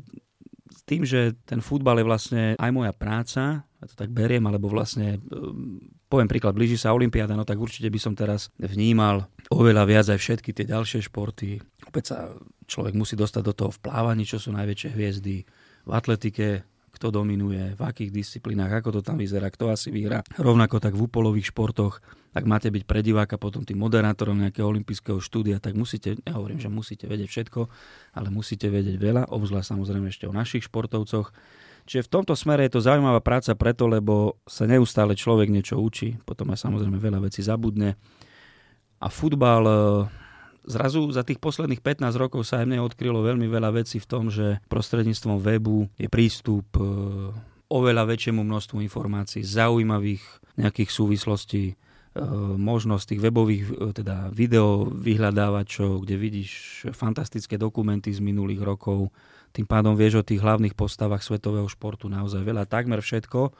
tým, že ten futbal je vlastne aj moja práca, ja to tak beriem, alebo vlastne poviem príklad, blíži sa Olympiáda, no tak určite by som teraz vnímal oveľa viac aj všetky tie ďalšie športy. Opäť sa človek musí dostať do toho v plávaní, čo sú najväčšie hviezdy, v atletike, kto dominuje, v akých disciplínach, ako to tam vyzerá, kto asi vyhrá. Rovnako tak v úpolových športoch, ak máte byť pre diváka potom tým moderátorom nejakého olympijského štúdia, tak musíte, ja hovorím, že musíte vedieť všetko, ale musíte vedieť veľa, obzvlášť samozrejme ešte o našich športovcoch. Čiže v tomto smere je to zaujímavá práca preto, lebo sa neustále človek niečo učí, potom aj samozrejme veľa vecí zabudne. A futbal e, zrazu za tých posledných 15 rokov sa aj mne odkrylo veľmi veľa vecí v tom, že prostredníctvom webu je prístup e, oveľa väčšiemu množstvu informácií, zaujímavých nejakých súvislostí, e, možnosť tých webových teda video vyhľadávačov, kde vidíš fantastické dokumenty z minulých rokov, tým pádom vieš o tých hlavných postavách svetového športu naozaj veľa, takmer všetko.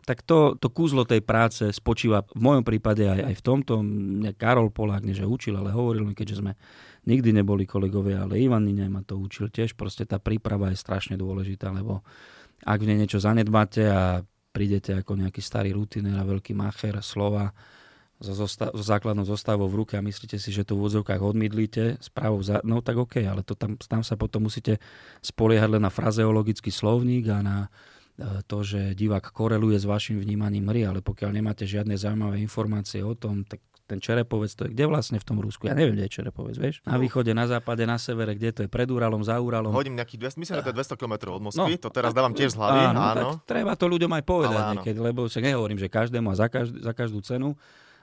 Tak to, to kúzlo tej práce spočíva v mojom prípade aj, aj v tomto. Mne Karol Polák, nie že učil, ale hovoril mi, keďže sme nikdy neboli kolegovia, ale Ivan Ninej ma to učil tiež. Proste tá príprava je strašne dôležitá, lebo ak v nej niečo zanedbáte a prídete ako nejaký starý rutinér a veľký macher slova, so, zosta- so základnou zostavou v ruke a myslíte si, že to v úvodzovkách odmydlíte správou za... No tak OK, ale to tam, tam sa potom musíte spoliehať len na frazeologický slovník a na e, to, že divák koreluje s vašim vnímaním hry, ale pokiaľ nemáte žiadne zaujímavé informácie o tom, tak ten Čerepovec, to je kde vlastne v tom Rusku? Ja neviem, kde je Čerepovec, vieš? Na no. východe, na západe, na severe, kde to je? Pred Uralom, za Uralom? Hodím nejakých 200, myslím, že to je 200 km od Moskvy, no. to teraz dávam tiež z hlavy, áno. áno. Tak treba to ľuďom aj povedať niekedy, lebo sa nehovorím, že každému a za, každú, za každú cenu,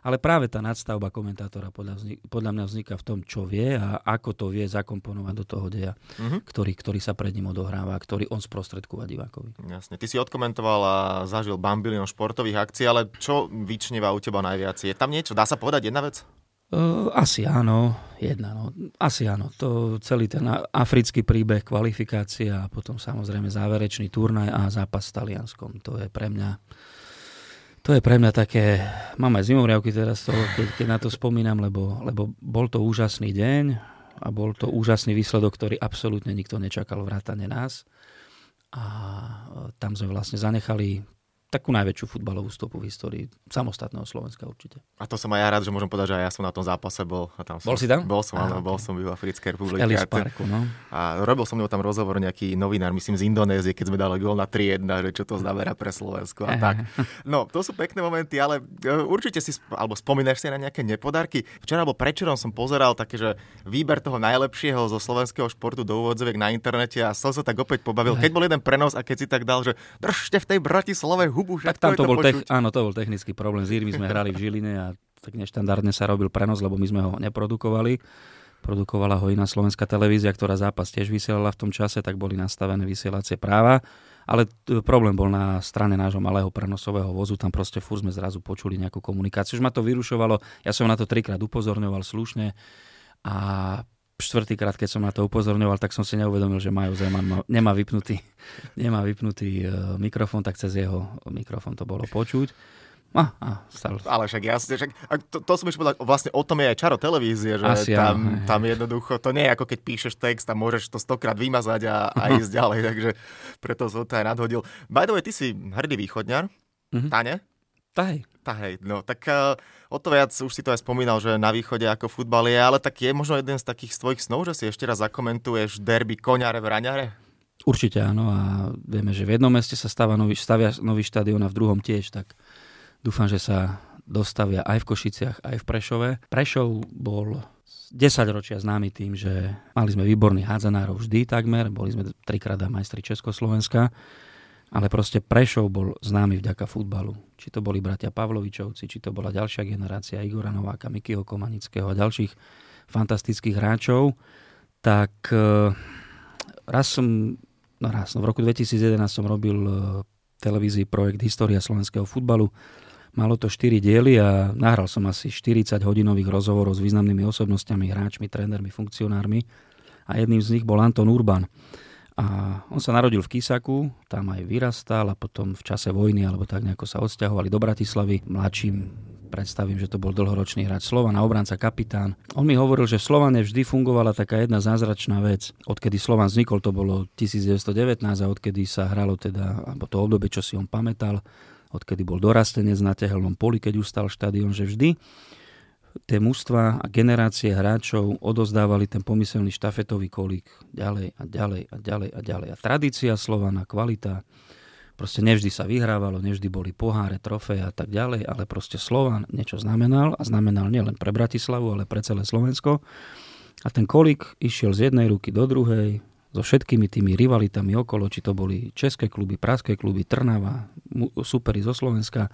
ale práve tá nadstavba komentátora podľa, vznik, podľa mňa vzniká v tom, čo vie a ako to vie zakomponovať do toho deja, uh-huh. ktorý, ktorý sa pred ním odohráva, ktorý on sprostredkúva divákovi. Jasne. Ty si odkomentoval a zažil bambilión športových akcií, ale čo vyčneva u teba najviac? Je tam niečo? Dá sa povedať jedna vec? Uh, asi áno, jedna. No. Asi áno. To celý ten africký príbeh, kvalifikácia a potom samozrejme záverečný turnaj a zápas s Talianskom. To je pre mňa to je pre mňa také, mám aj zimomriavky teraz, to, keď, keď na to spomínam, lebo, lebo bol to úžasný deň a bol to úžasný výsledok, ktorý absolútne nikto nečakal vrátane nás. A tam sme vlastne zanechali takú najväčšiu futbalovú stopu v histórii samostatného Slovenska určite. A to som aj ja rád, že môžem povedať, že aj ja som na tom zápase bol. A tam som, bol si tam? Bol som, áno, okay. bol som v Africkej republike. V Parku, no. A robil som mnou tam rozhovor nejaký novinár, myslím z Indonézie, keď sme dali gól na 3-1, že čo to znamená pre Slovensko a tak. No, to sú pekné momenty, ale e, určite si, alebo spomínaš si na nejaké nepodarky. Včera alebo prečerom som pozeral také, že výber toho najlepšieho zo slovenského športu do úvodzoviek na internete a som sa tak opäť pobavil. Keď bol jeden prenos a keď si tak dal, že držte v tej Bratislave hubu, tak tam to, to bol tech, áno, to bol technický problém. S Írmi sme hrali v Žiline a tak neštandardne sa robil prenos, lebo my sme ho neprodukovali. produkovala ho iná slovenská televízia, ktorá zápas tiež vysielala v tom čase, tak boli nastavené vysielacie práva. Ale problém bol na strane nášho malého prenosového vozu, tam proste furt sme zrazu počuli nejakú komunikáciu. Už ma to vyrušovalo, ja som na to trikrát upozorňoval slušne a štvrtýkrát, keď som na to upozorňoval, tak som si neuvedomil, že Majo Zeman nemá vypnutý, nemá vypnutý e, mikrofón, tak cez jeho mikrofón to bolo počuť. A, a, stalo. Ale však jasne, však, to, to som už povedal, vlastne o tom je aj čaro televízie, že Asi, tam, ja, tam jednoducho, to nie je ako keď píšeš text a môžeš to stokrát vymazať a, a ísť ďalej, takže preto som to aj nadhodil. By the way, ty si hrdý východňar, mm-hmm. Tane? Tahej. Tahej, no tak uh, o to viac, už si to aj spomínal, že na východe ako futbal je, ale tak je možno jeden z takých z tvojich snov, že si ešte raz zakomentuješ derby koňare v Raňare? Určite áno a vieme, že v jednom meste sa stáva nový, stavia nový štadión a v druhom tiež, tak Dúfam, že sa dostavia aj v Košiciach, aj v Prešove. Prešov bol 10 ročia známy tým, že mali sme výborných hádzanárov vždy takmer, boli sme trikrát majstri Československa, ale proste Prešov bol známy vďaka futbalu. Či to boli bratia Pavlovičovci, či to bola ďalšia generácia Igora Nováka, Mikyho Komanického a ďalších fantastických hráčov, tak eh, raz som, no raz, no v roku 2011 som robil eh, televízii projekt História slovenského futbalu Malo to 4 diely a nahral som asi 40 hodinových rozhovorov s významnými osobnostiami, hráčmi, trénermi, funkcionármi a jedným z nich bol Anton Urban. A on sa narodil v Kisaku, tam aj vyrastal a potom v čase vojny alebo tak nejako sa odsťahovali do Bratislavy. Mladším predstavím, že to bol dlhoročný hráč a obranca kapitán. On mi hovoril, že v Slovane vždy fungovala taká jedna zázračná vec. Odkedy Slovan vznikol, to bolo 1919 a odkedy sa hralo teda, alebo to obdobie, čo si on pamätal, odkedy bol dorastenec na tehelnom poli, keď ustal štadión, že vždy tie mužstva a generácie hráčov odozdávali ten pomyselný štafetový kolík ďalej a ďalej a ďalej a ďalej. A tradícia Slovana, kvalita, proste nevždy sa vyhrávalo, nevždy boli poháre, trofeje a tak ďalej, ale proste Slovan niečo znamenal a znamenal nielen pre Bratislavu, ale pre celé Slovensko. A ten kolík išiel z jednej ruky do druhej, so všetkými tými rivalitami okolo, či to boli české kluby, praské kluby, Trnava, superi zo Slovenska.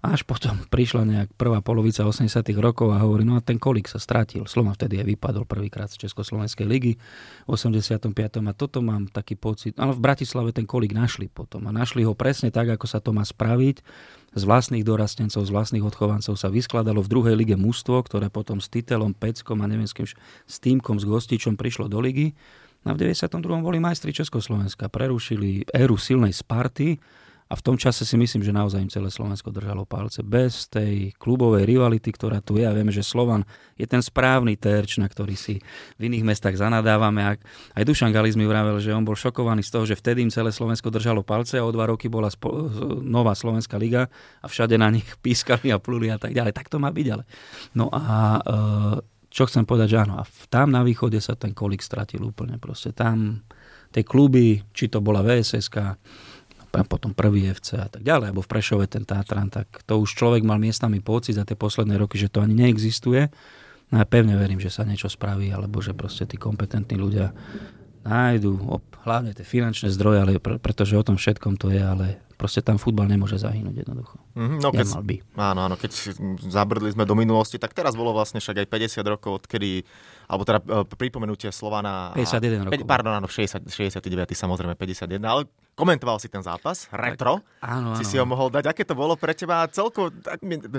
A až potom prišla nejak prvá polovica 80 rokov a hovorí, no a ten kolík sa strátil. Slovan vtedy aj vypadol prvýkrát z Československej ligy v 85. A toto mám taký pocit. Ale v Bratislave ten kolík našli potom. A našli ho presne tak, ako sa to má spraviť. Z vlastných dorastencov, z vlastných odchovancov sa vyskladalo v druhej lige mústvo, ktoré potom s titelom, Peckom a neviem s kým, s týmkom, s Gostičom prišlo do ligy No v 92. boli majstri Československa, prerušili éru silnej Sparty a v tom čase si myslím, že naozaj im celé Slovensko držalo palce. Bez tej klubovej rivality, ktorá tu je a vieme, že Slovan je ten správny terč, na ktorý si v iných mestách zanadávame. Aj Dušan Galis mi vravel, že on bol šokovaný z toho, že vtedy im celé Slovensko držalo palce a o dva roky bola spo- nová Slovenská liga a všade na nich pískali a pluli a tak ďalej. Tak to má byť, ale. No a e, čo chcem povedať, že áno, a tam na východe sa ten kolik stratil úplne. Proste tam tie kluby, či to bola VSSK, potom prvý FC a tak ďalej, alebo v Prešove ten Tatran, tak to už človek mal miestami pocit za tie posledné roky, že to ani neexistuje. No ja pevne verím, že sa niečo spraví, alebo že proste tí kompetentní ľudia nájdu hlavne tie finančné zdroje, ale pretože o tom všetkom to je, ale proste tam futbal nemôže zahynúť jednoducho. Mm-hmm, no keď, by. Áno, áno, keď zabrdli sme do minulosti, tak teraz bolo vlastne však aj 50 rokov, odkedy alebo teda e, pripomenutie Slovana... 51 rokov. Pardon, áno, 60, 69, samozrejme 51, ale komentoval si ten zápas, retro, tak, áno, áno, si si ho mohol dať. Aké to bolo pre teba celko?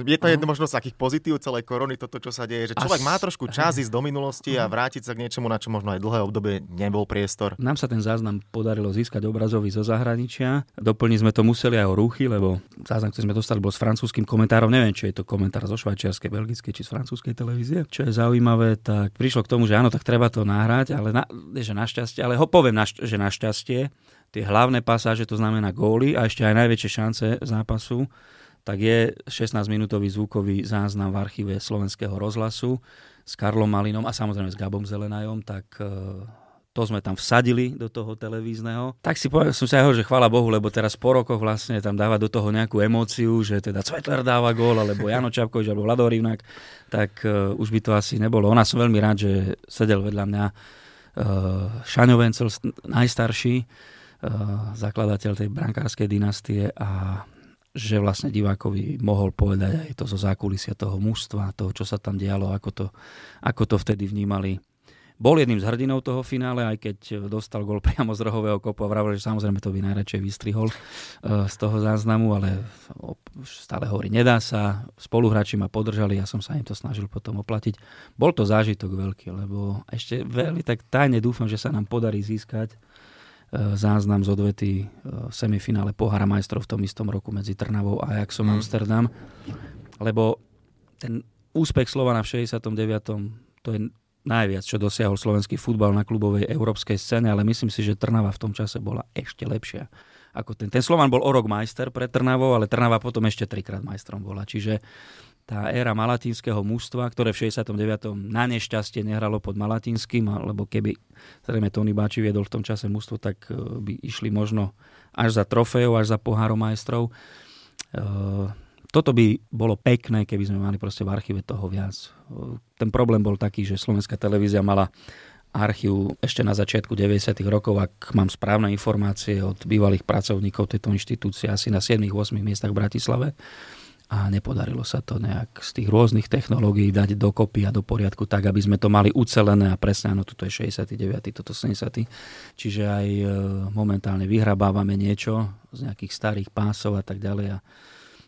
Je to jedno možno z takých pozitív celej korony, toto, čo sa deje, že človek As... má trošku čas ísť do minulosti a mhm. vrátiť sa k niečomu, na čo možno aj dlhé obdobie nebol priestor. Nám sa ten záznam podarilo získať obrazový zo zahraničia. Doplniť sme to museli aj o ruchy, lebo záznam, ktorý sme dostali, bol s francúzským komentárom. Neviem, či je to komentár zo švajčiarskej, belgickej či z francúzskej televízie. Čo je zaujímavé, tak prišlo k tomu, že áno, tak treba to nahrať, ale na, že našťastie, ale ho poviem, na, že našťastie, tie hlavné pasáže, to znamená góly a ešte aj najväčšie šance zápasu, tak je 16-minútový zvukový záznam v archíve slovenského rozhlasu s Karlom Malinom a samozrejme s Gabom Zelenajom, tak e, to sme tam vsadili do toho televízneho. Tak si povedal, som si aj hovoril, že chvála Bohu, lebo teraz po rokoch vlastne tam dáva do toho nejakú emóciu, že teda Cvetler dáva gól, alebo Jano Čapkovič, alebo Vlado Rivnak, tak uh, už by to asi nebolo. Ona som veľmi rád, že sedel vedľa mňa uh, Šaňo Vencel, najstarší, zakladateľ tej brankárskej dynastie a že vlastne divákovi mohol povedať aj to zo zákulisia toho mužstva, toho, čo sa tam dialo, ako to, ako to vtedy vnímali bol jedným z hrdinov toho finále, aj keď dostal gol priamo z rohového kopu a vravel, že samozrejme to by najradšej vystrihol uh, z toho záznamu, ale stále hovorí, nedá sa, spoluhráči ma podržali, ja som sa im to snažil potom oplatiť. Bol to zážitok veľký, lebo ešte veľmi tak tajne dúfam, že sa nám podarí získať záznam z odvety uh, semifinále Pohára majstrov v tom istom roku medzi Trnavou a Ajaxom mm. Amsterdam, lebo ten úspech Slovana v 69. to je najviac, čo dosiahol slovenský futbal na klubovej európskej scéne, ale myslím si, že Trnava v tom čase bola ešte lepšia. Ako ten. ten Slovan bol o rok majster pre Trnavou, ale Trnava potom ešte trikrát majstrom bola. Čiže tá éra malatinského mužstva, ktoré v 69. na nešťastie nehralo pod malatinským, alebo keby zrejme Tony Báči viedol v tom čase mužstvo, tak e, by išli možno až za trofejou, až za pohárom majstrov. Uh, toto by bolo pekné, keby sme mali proste v archíve toho viac. Ten problém bol taký, že slovenská televízia mala archív ešte na začiatku 90. rokov, ak mám správne informácie od bývalých pracovníkov tejto inštitúcie, asi na 7-8 miestach v Bratislave a nepodarilo sa to nejak z tých rôznych technológií dať dokopy a do poriadku tak, aby sme to mali ucelené a presne, áno, toto je 69., toto 70. Čiže aj e, momentálne vyhrabávame niečo z nejakých starých pásov a tak ďalej a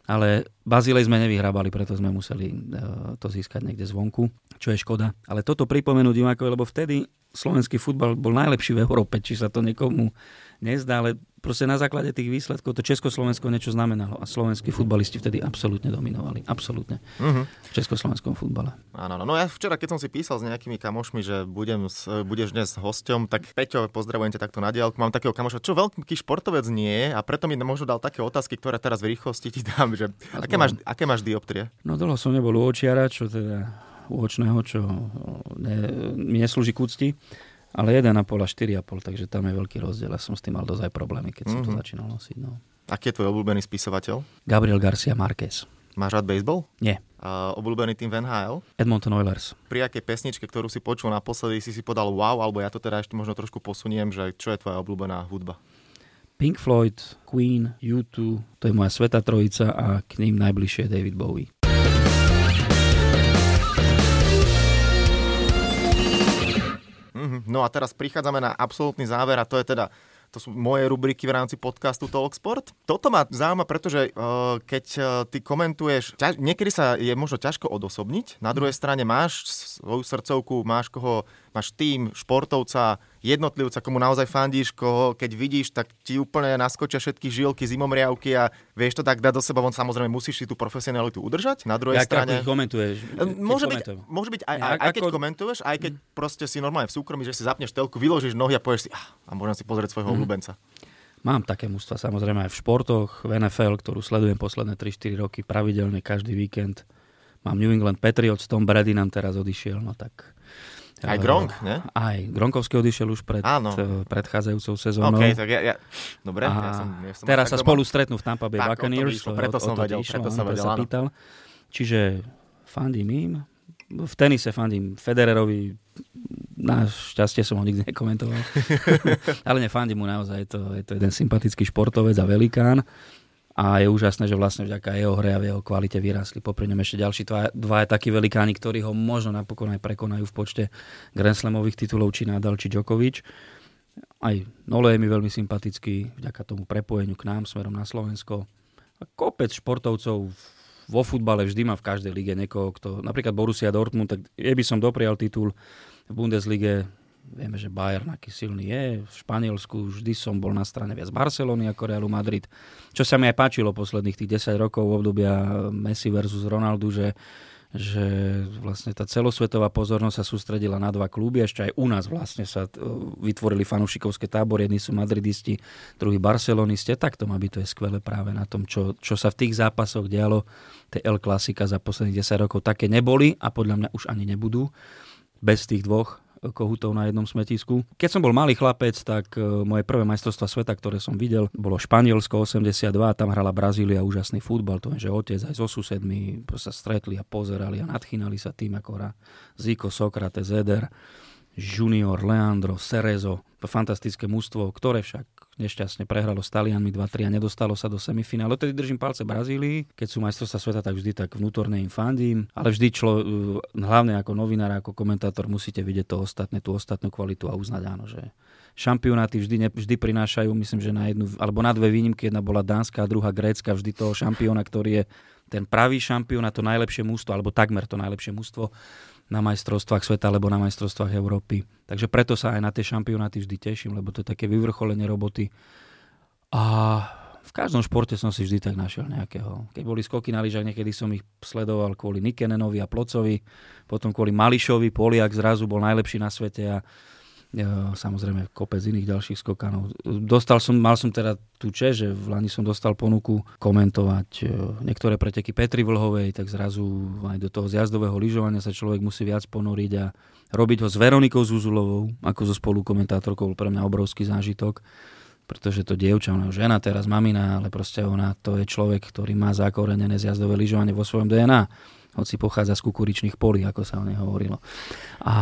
ale Bazilej sme nevyhrábali, preto sme museli e, to získať niekde zvonku, čo je škoda. Ale toto pripomenúť divákovi, lebo vtedy slovenský futbal bol najlepší v Európe, či sa to niekomu nezdá, ale proste na základe tých výsledkov to Československo niečo znamenalo a slovenskí futbalisti vtedy absolútne dominovali. Absolútne. Uh-huh. V československom futbale. Áno, no, no ja včera, keď som si písal s nejakými kamošmi, že budem, budeš dnes hosťom, tak Peťo, pozdravujem ťa takto na diálku. Mám takého kamoša, čo veľký športovec nie a preto mi možno dal také otázky, ktoré teraz v rýchlosti ti dám. Že aké, máš, aké máš dioptrie? No dlho som nebol u očiara, čo teda u očného, čo ne, mi neslúži k úcti ale 1,5 a 4,5, takže tam je veľký rozdiel. Ja som s tým mal dosť aj problémy, keď mm-hmm. som to mhm. začínal nosiť. No. Aký je tvoj obľúbený spisovateľ? Gabriel Garcia Marquez. Máš rád baseball? Nie. Uh, obľúbený tým Van Hale? Edmonton Oilers. Pri akej pesničke, ktorú si počul naposledy, si si podal wow, alebo ja to teda ešte možno trošku posuniem, že čo je tvoja obľúbená hudba? Pink Floyd, Queen, U2, to je moja sveta trojica a k ním najbližšie David Bowie. No a teraz prichádzame na absolútny záver a to je teda to sú moje rubriky v rámci podcastu Talksport. Toto ma zaujíma, pretože uh, keď uh, ty komentuješ, ťaž, niekedy sa je možno ťažko odosobniť, na druhej strane máš svoju srdcovku, máš koho máš tým, športovca, jednotlivca, komu naozaj fandíš, koho keď vidíš, tak ti úplne naskočia všetky žilky, zimomriavky a vieš to tak dať do seba, on samozrejme musíš si tú profesionalitu udržať. Na druhej ja, strane... Ako komentuješ? Môže byť, môže byť aj, aj, aj keď ako... komentuješ, aj keď proste si normálne v súkromí, že si zapneš telku, vyložíš nohy a povieš si, ah, a môžem si pozrieť svojho mm. obľúbenca. Mám také mústva samozrejme aj v športoch, v NFL, ktorú sledujem posledné 3-4 roky pravidelne každý víkend. Mám New England Patriots, Tom Brady nám teraz odišiel, no tak aj Gronk, ne? Aj Gronkovský odišiel už pred Áno. Eh, predchádzajúcou sezónou. Okay, tak ja, ja... Dobre, a ja som, ja som teraz sa spolu stretnú v Tampa Bay tak, Buccaneers. Išlo, preto som vedel, išlo, preto som vedel, sa pýtal. Čiže fandím im. V tenise fandím Federerovi. Na šťastie som ho nikdy nekomentoval. Ale nefandím mu naozaj. Je to, je to jeden sympatický športovec a velikán a je úžasné, že vlastne vďaka jeho hre a jeho kvalite vyrástli. Popri ňom ešte ďalší dva, dva takí velikáni, ktorí ho možno napokon aj prekonajú v počte Grand Slamových titulov, či Nadal, či Djokovic. Aj Nole je mi veľmi sympatický vďaka tomu prepojeniu k nám smerom na Slovensko. A kopec športovcov vo futbale vždy má v každej lige niekoho, kto, napríklad Borussia Dortmund, tak je by som doprial titul v Bundeslige Vieme, že Bayern aký silný je. V Španielsku vždy som bol na strane viac Barcelony ako Realu Madrid. Čo sa mi aj páčilo posledných tých 10 rokov obdobia Messi versus Ronaldo, že že vlastne tá celosvetová pozornosť sa sústredila na dva kluby. Ešte aj u nás vlastne sa vytvorili fanúšikovské tábory. Jedni sú madridisti, druhí barcelonisti. Tak to má byť, to je skvelé práve na tom, čo, čo sa v tých zápasoch dialo. Tie El Klasika za posledných 10 rokov také neboli a podľa mňa už ani nebudú bez tých dvoch kohutov na jednom smetisku. Keď som bol malý chlapec, tak e, moje prvé majstrovstvá sveta, ktoré som videl, bolo Španielsko 82, tam hrala Brazília úžasný futbal, to je, že otec aj so susedmi sa stretli a pozerali a nadchýnali sa tým, ako hrá Zico, Sokrates, Eder, Junior, Leandro, Cerezo, fantastické mužstvo, ktoré však nešťastne prehralo s Talianmi 2-3 a nedostalo sa do semifinále. Tedy držím palce Brazílii, keď sú majstrovstvá sveta, tak vždy tak vnútorne im fandím, ale vždy člo, uh, hlavne ako novinár, ako komentátor musíte vidieť to ostatné, tú ostatnú kvalitu a uznať áno, že šampionáty vždy, ne, vždy prinášajú, myslím, že na jednu, alebo na dve výnimky, jedna bola Dánska a druhá Grécka, vždy toho šampióna, ktorý je ten pravý šampión a to najlepšie mústvo, alebo takmer to najlepšie mústvo na majstrovstvách sveta alebo na majstrovstvách Európy. Takže preto sa aj na tie šampionáty vždy teším, lebo to je také vyvrcholenie roboty. A v každom športe som si vždy tak našiel nejakého. Keď boli skoky na lyžach, niekedy som ich sledoval kvôli Nikenenovi a Plocovi, potom kvôli Mališovi, Poliak zrazu bol najlepší na svete a samozrejme kopec iných ďalších skokanov. Dostal som, mal som teda tú čest, že v Lani som dostal ponuku komentovať e, niektoré preteky Petri Vlhovej, tak zrazu aj do toho zjazdového lyžovania sa človek musí viac ponoriť a robiť ho s Veronikou Zuzulovou, ako so spolukomentátorkou, pre mňa obrovský zážitok pretože to dievča, ona žena teraz, mamina, ale proste ona to je človek, ktorý má zakorenené zjazdové lyžovanie vo svojom DNA, hoci pochádza z kukuričných polí, ako sa o nej hovorilo. A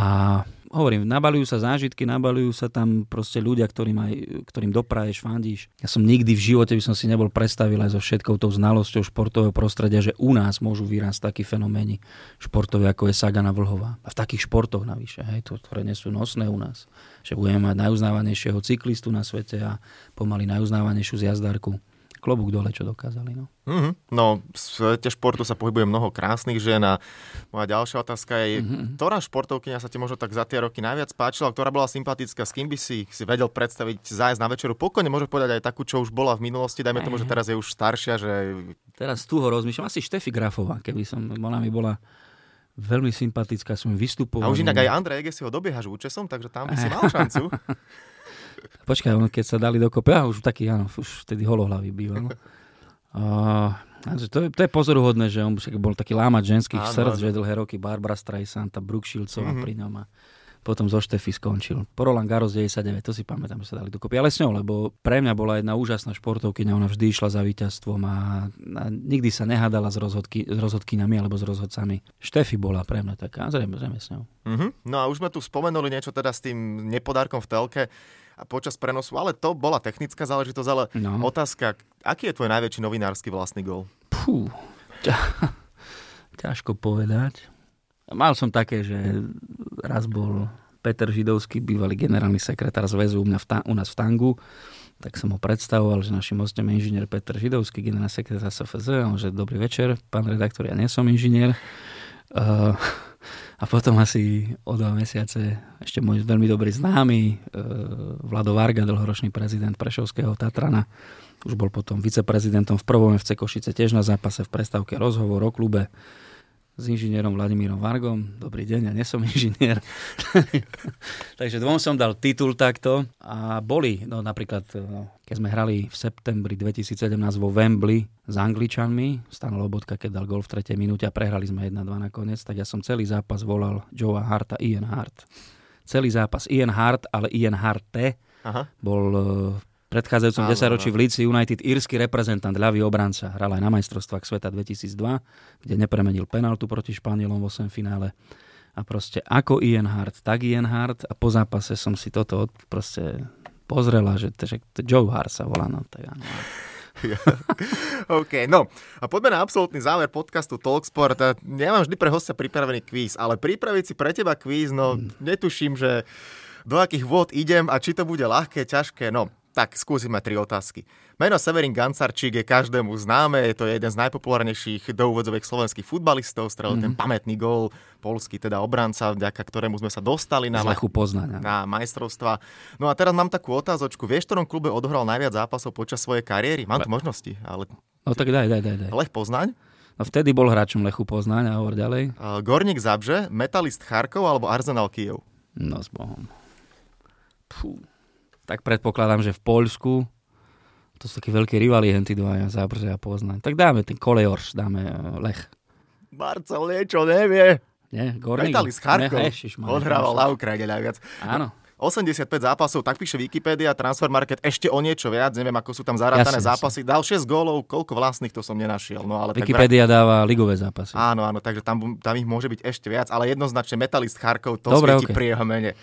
hovorím, nabalujú sa zážitky, nabalujú sa tam proste ľudia, ktorým, aj, ktorým dopraješ, fandíš. Ja som nikdy v živote by som si nebol predstavil aj so všetkou tou znalosťou športového prostredia, že u nás môžu vyrásť takí fenoméni športové, ako je Sagana Vlhová. A v takých športoch navyše, hej, to, ktoré nie sú nosné u nás. Že budeme mať najuznávanejšieho cyklistu na svete a pomaly najuznávanejšiu zjazdárku klobúk dole, čo dokázali. No. Mm-hmm. no, v svete športu sa pohybuje mnoho krásnych žien a moja ďalšia otázka je, mm-hmm. ktorá športovkynia sa ti možno tak za tie roky najviac páčila, ktorá bola sympatická, s kým by si si vedel predstaviť zájsť na večeru? Pokojne môžeš povedať aj takú, čo už bola v minulosti, dajme tomu, že teraz je už staršia, že... Teraz tu ho rozmýšľam, asi Štefi Grafová, keby som, ona mi bola veľmi sympatická, som vystupoval. A už inak aj Andrej Ege si ho dobieha žúčesom, takže tam by si mal šancu. Počkaj, on keď sa dali dokopy, a už taký, áno, už vtedy holohlavý býval. Uh, to, je, to je pozoruhodné, že on bol taký lámať ženských áno, srdc, že dlhé roky Barbara Streisand, Brooke Shieldsová mm-hmm. pri ňom a potom zo Štefy skončil. Po Roland Garros 99, to si pamätám, že sa dali dokopy. Ale s ňou, lebo pre mňa bola jedna úžasná športovkyňa, ona vždy išla za víťazstvom a, a nikdy sa nehádala s, rozhodky, s rozhodkyňami alebo s rozhodcami. Štefi bola pre mňa taká, zrejme, zrejme s ňou. Mm-hmm. No a už sme tu spomenuli niečo teda s tým nepodárkom v telke a počas prenosu, ale to bola technická záležitosť, ale no. otázka, aký je tvoj najväčší novinársky vlastný gol? Pú, ťa, ťažko povedať. Mal som také, že raz bol Peter Židovský, bývalý generálny sekretár zväzu u, mňa v ta, u nás v Tangu, tak som ho predstavoval, že našim hostom je inžinier Peter Židovský, generálny sekretár SFZ, on že dobrý večer, pán redaktor, ja nie som inžinier. Uh, a potom asi o dva mesiace ešte môj veľmi dobrý známy, e, Vlado Varga, dlhoročný prezident Prešovského Tatrana, už bol potom viceprezidentom v prvom FC Košice, tiež na zápase v prestávke rozhovor o klube s inžinierom Vladimírom Vargom. Dobrý deň, ja nie som inžinier. Takže dvom som dal titul takto a boli, no napríklad, no, keď sme hrali v septembri 2017 vo Wembley s Angličanmi, Stan Lobotka, keď dal gol v 3. minúte a prehrali sme 1-2 nakoniec, tak ja som celý zápas volal Joea Harta Ian Hart. Celý zápas Ian Hart, ale Ian Harte Aha. bol predchádzajúcom desaťročí v Leeds United írsky reprezentant, ľavý obranca. Hral aj na majstrovstvách sveta 2002, kde nepremenil penaltu proti Španielom v 8 finále. A proste ako Ian Hart, tak Ian Hart a po zápase som si toto proste pozrela, že, že Joe Hart sa volá. No, tak áno. OK, no a poďme na absolútny záver podcastu Talksport. Ja mám vždy pre hostia pripravený kvíz, ale pripraviť si pre teba kvíz, no hmm. netuším, že do akých vôd idem a či to bude ľahké, ťažké. No, tak skúsime tri otázky. Meno Severin Gancarčík je každému známe, je to jeden z najpopulárnejších do slovenských futbalistov, strelil mm-hmm. ten mhm. pamätný gól, polský teda obranca, vďaka ktorému sme sa dostali na, ma- poznania. na majstrovstva. No a teraz mám takú otázočku. Vieš, ktorom klube odohral najviac zápasov počas svojej kariéry? Mám tu možnosti, ale... No tak daj, daj, daj. daj. Lech Poznaň? No vtedy bol hráčom Lechu Poznaň a hovor ďalej. Uh, Gorník Zabže, Metalist Charkov alebo Arsenal Kiev? No s Bohom. Fú tak predpokladám, že v Poľsku to sú takí veľkí rivali henty dvaja, Zábrze a Poznaň. Tak dáme ten Kolejorš, dáme eh, Lech. Marcel niečo nevie. Nie, Gorník. Metali z Charkov. Odhrával na Ukrajine najviac. Áno. 85 zápasov, tak píše Wikipedia, Market ešte o niečo viac, neviem, ako sú tam zarátané jasne, zápasy. Jasne. Dal 6 gólov, koľko vlastných, to som nenašiel. No, ale Wikipedia tak... dáva ligové zápasy. Áno, áno, takže tam, tam ich môže byť ešte viac, ale jednoznačne Metalist Charkov, to Dobre, svieti okay. pri jeho mene.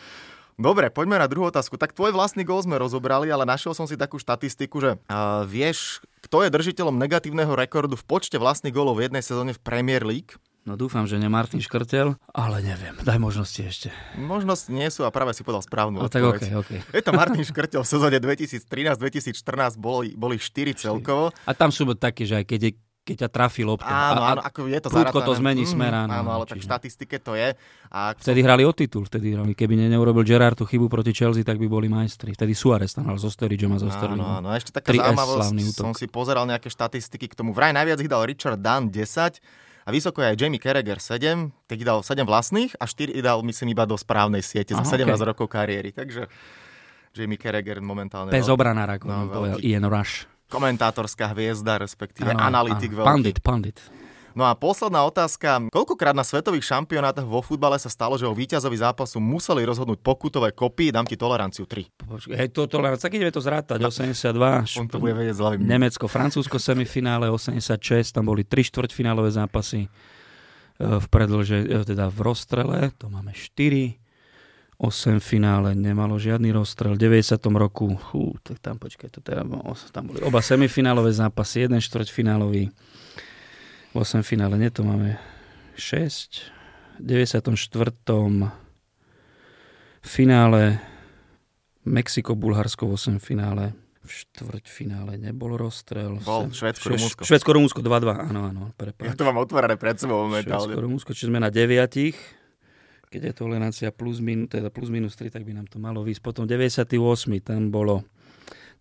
Dobre, poďme na druhú otázku. Tak tvoj vlastný gól sme rozobrali, ale našiel som si takú štatistiku, že uh, vieš, kto je držiteľom negatívneho rekordu v počte vlastných gólov v jednej sezóne v Premier League? No dúfam, že nie Martin Škrtel, ale neviem. Daj možnosti ešte. Možnosti nie sú a práve si podal správnu no, tak okay, okay. Je to Martin Škrtel v sezóne 2013-2014 boli, boli 4 celkovo. A tam sú takí, že aj keď je keď ťa trafí lopta. Áno, áno, ako je to Prúdko to zmení mm, smer, áno. Áno, ale čiže... tak v štatistike to je. A vtedy hrali o titul, vtedy hrali. Keby ne, neurobil Gerard tú chybu proti Chelsea, tak by boli majstri. Vtedy Suarez tam hral so Sturridgeom a so Sterlingom. Áno, áno, ešte taká zaujímavosť, som si pozeral nejaké štatistiky k tomu. Vraj najviac ich dal Richard Dunn 10, a vysoko je aj Jamie Carragher 7, keď dal 7 vlastných a 4 dal myslím iba do správnej siete za 17 okay. rokov kariéry. Takže Jamie Carragher momentálne... Bez obranára, ako no, povedal Ian Rush komentátorská hviezda, respektíve ano, analytik ano. veľký. Pandit, pandit. No a posledná otázka. Koľkokrát na svetových šampionátoch vo futbale sa stalo, že o víťazovi zápasu museli rozhodnúť pokutové kopy? Dám ti toleranciu 3. Počkej, to tolerancia, keď to zrátať, 82. On to bude vedieť zľavým. Nemecko, Francúzsko semifinále, 86, tam boli 3 štvrťfinálové zápasy e, v predlže, e, teda v rozstrele, to máme 4. 8 finále, nemalo žiadny rozstrel. V 90. roku, hú, tak tam počkaj, to teda, tam boli oba semifinálové zápasy, jeden štvrťfinálový. V 8 finále, nie to máme 6. V 94. finále Mexiko, Bulharsko v 8 finále. V štvrťfinále nebol rozstrel. Bol Švedsko, Rumúnsko. Švedsko, Rumúnsko 2-2, áno, áno. Prepáč. Ja to mám otvorené pred sebou momentálne. Švedsko, Rumúnsko, čiže sme na deviatich keď je tolerancia plus, min, teda plus minus 3, tak by nám to malo výsť. Potom 98. tam bolo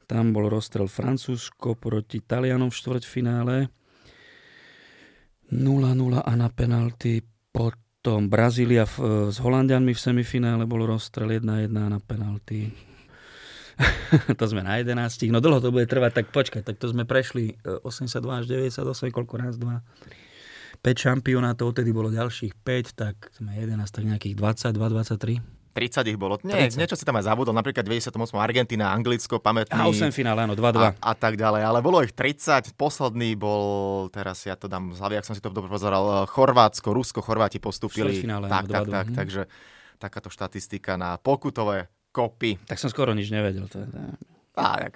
tam bol rozstrel Francúzsko proti Talianom v štvrťfinále. 0-0 a na penalty. Potom Brazília v, s Holandianmi v semifinále bol rozstrel 1-1 na penalty. to sme na 11. No dlho to bude trvať, tak počkaj, tak to sme prešli 82 e, až 98, koľko raz, 2, 5 šampionátov, tedy bolo ďalších 5, tak sme 11, tak nejakých 22, 23. 30 ich bolo. Nie, 30. niečo si tam aj zabudol, napríklad 98. Argentina, Anglicko, pamätný. A 8 finále, áno, 2-2. A, a, tak ďalej, ale bolo ich 30. Posledný bol, teraz ja to dám z hlavy, ak som si to dobre pozeral, Chorvátsko, Rusko, Chorváti postupili. Finále, tak, áno, tak, 2-2. tak, hm. takže takáto štatistika na pokutové kopy. Tak som skoro nič nevedel. To je, tak.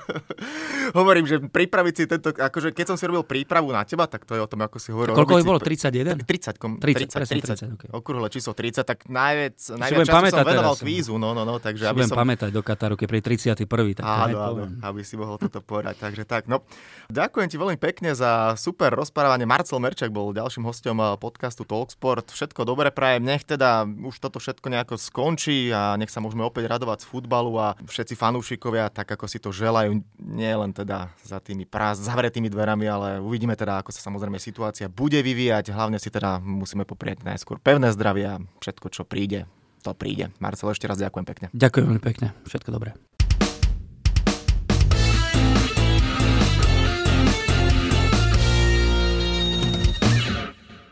Hovorím, že pripraviť si tento, akože keď som si robil prípravu na teba, tak to je o tom, ako si hovoril. Koľko ich bolo? 31? 30, kom, 30, 30, 30, 30 okay. Okrúhle číslo 30, tak najviac, najviac času som venoval teraz, kvízu, no, no, no, takže aby som... pamätať do Kataru, keď pri 31. Tak áno, áno, aby si mohol toto povedať, takže tak, no. Ďakujem ti veľmi pekne za super rozprávanie. Marcel Merčak bol ďalším hostom eh, podcastu Talksport. Všetko dobre prajem, nech teda už toto všetko nejako skončí a nech sa môžeme opäť radovať z futbalu a všetci fanúšikovia, tak ako si to želajú, nie len teda za tými prás, zavretými dverami, ale uvidíme teda, ako sa samozrejme situácia bude vyvíjať. Hlavne si teda musíme poprieť najskôr pevné zdravie a všetko, čo príde, to príde. Marcel, ešte raz ďakujem pekne. Ďakujem veľmi pekne. Všetko dobré.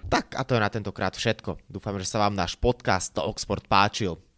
Tak a to je na tentokrát všetko. Dúfam, že sa vám náš podcast Oxford páčil.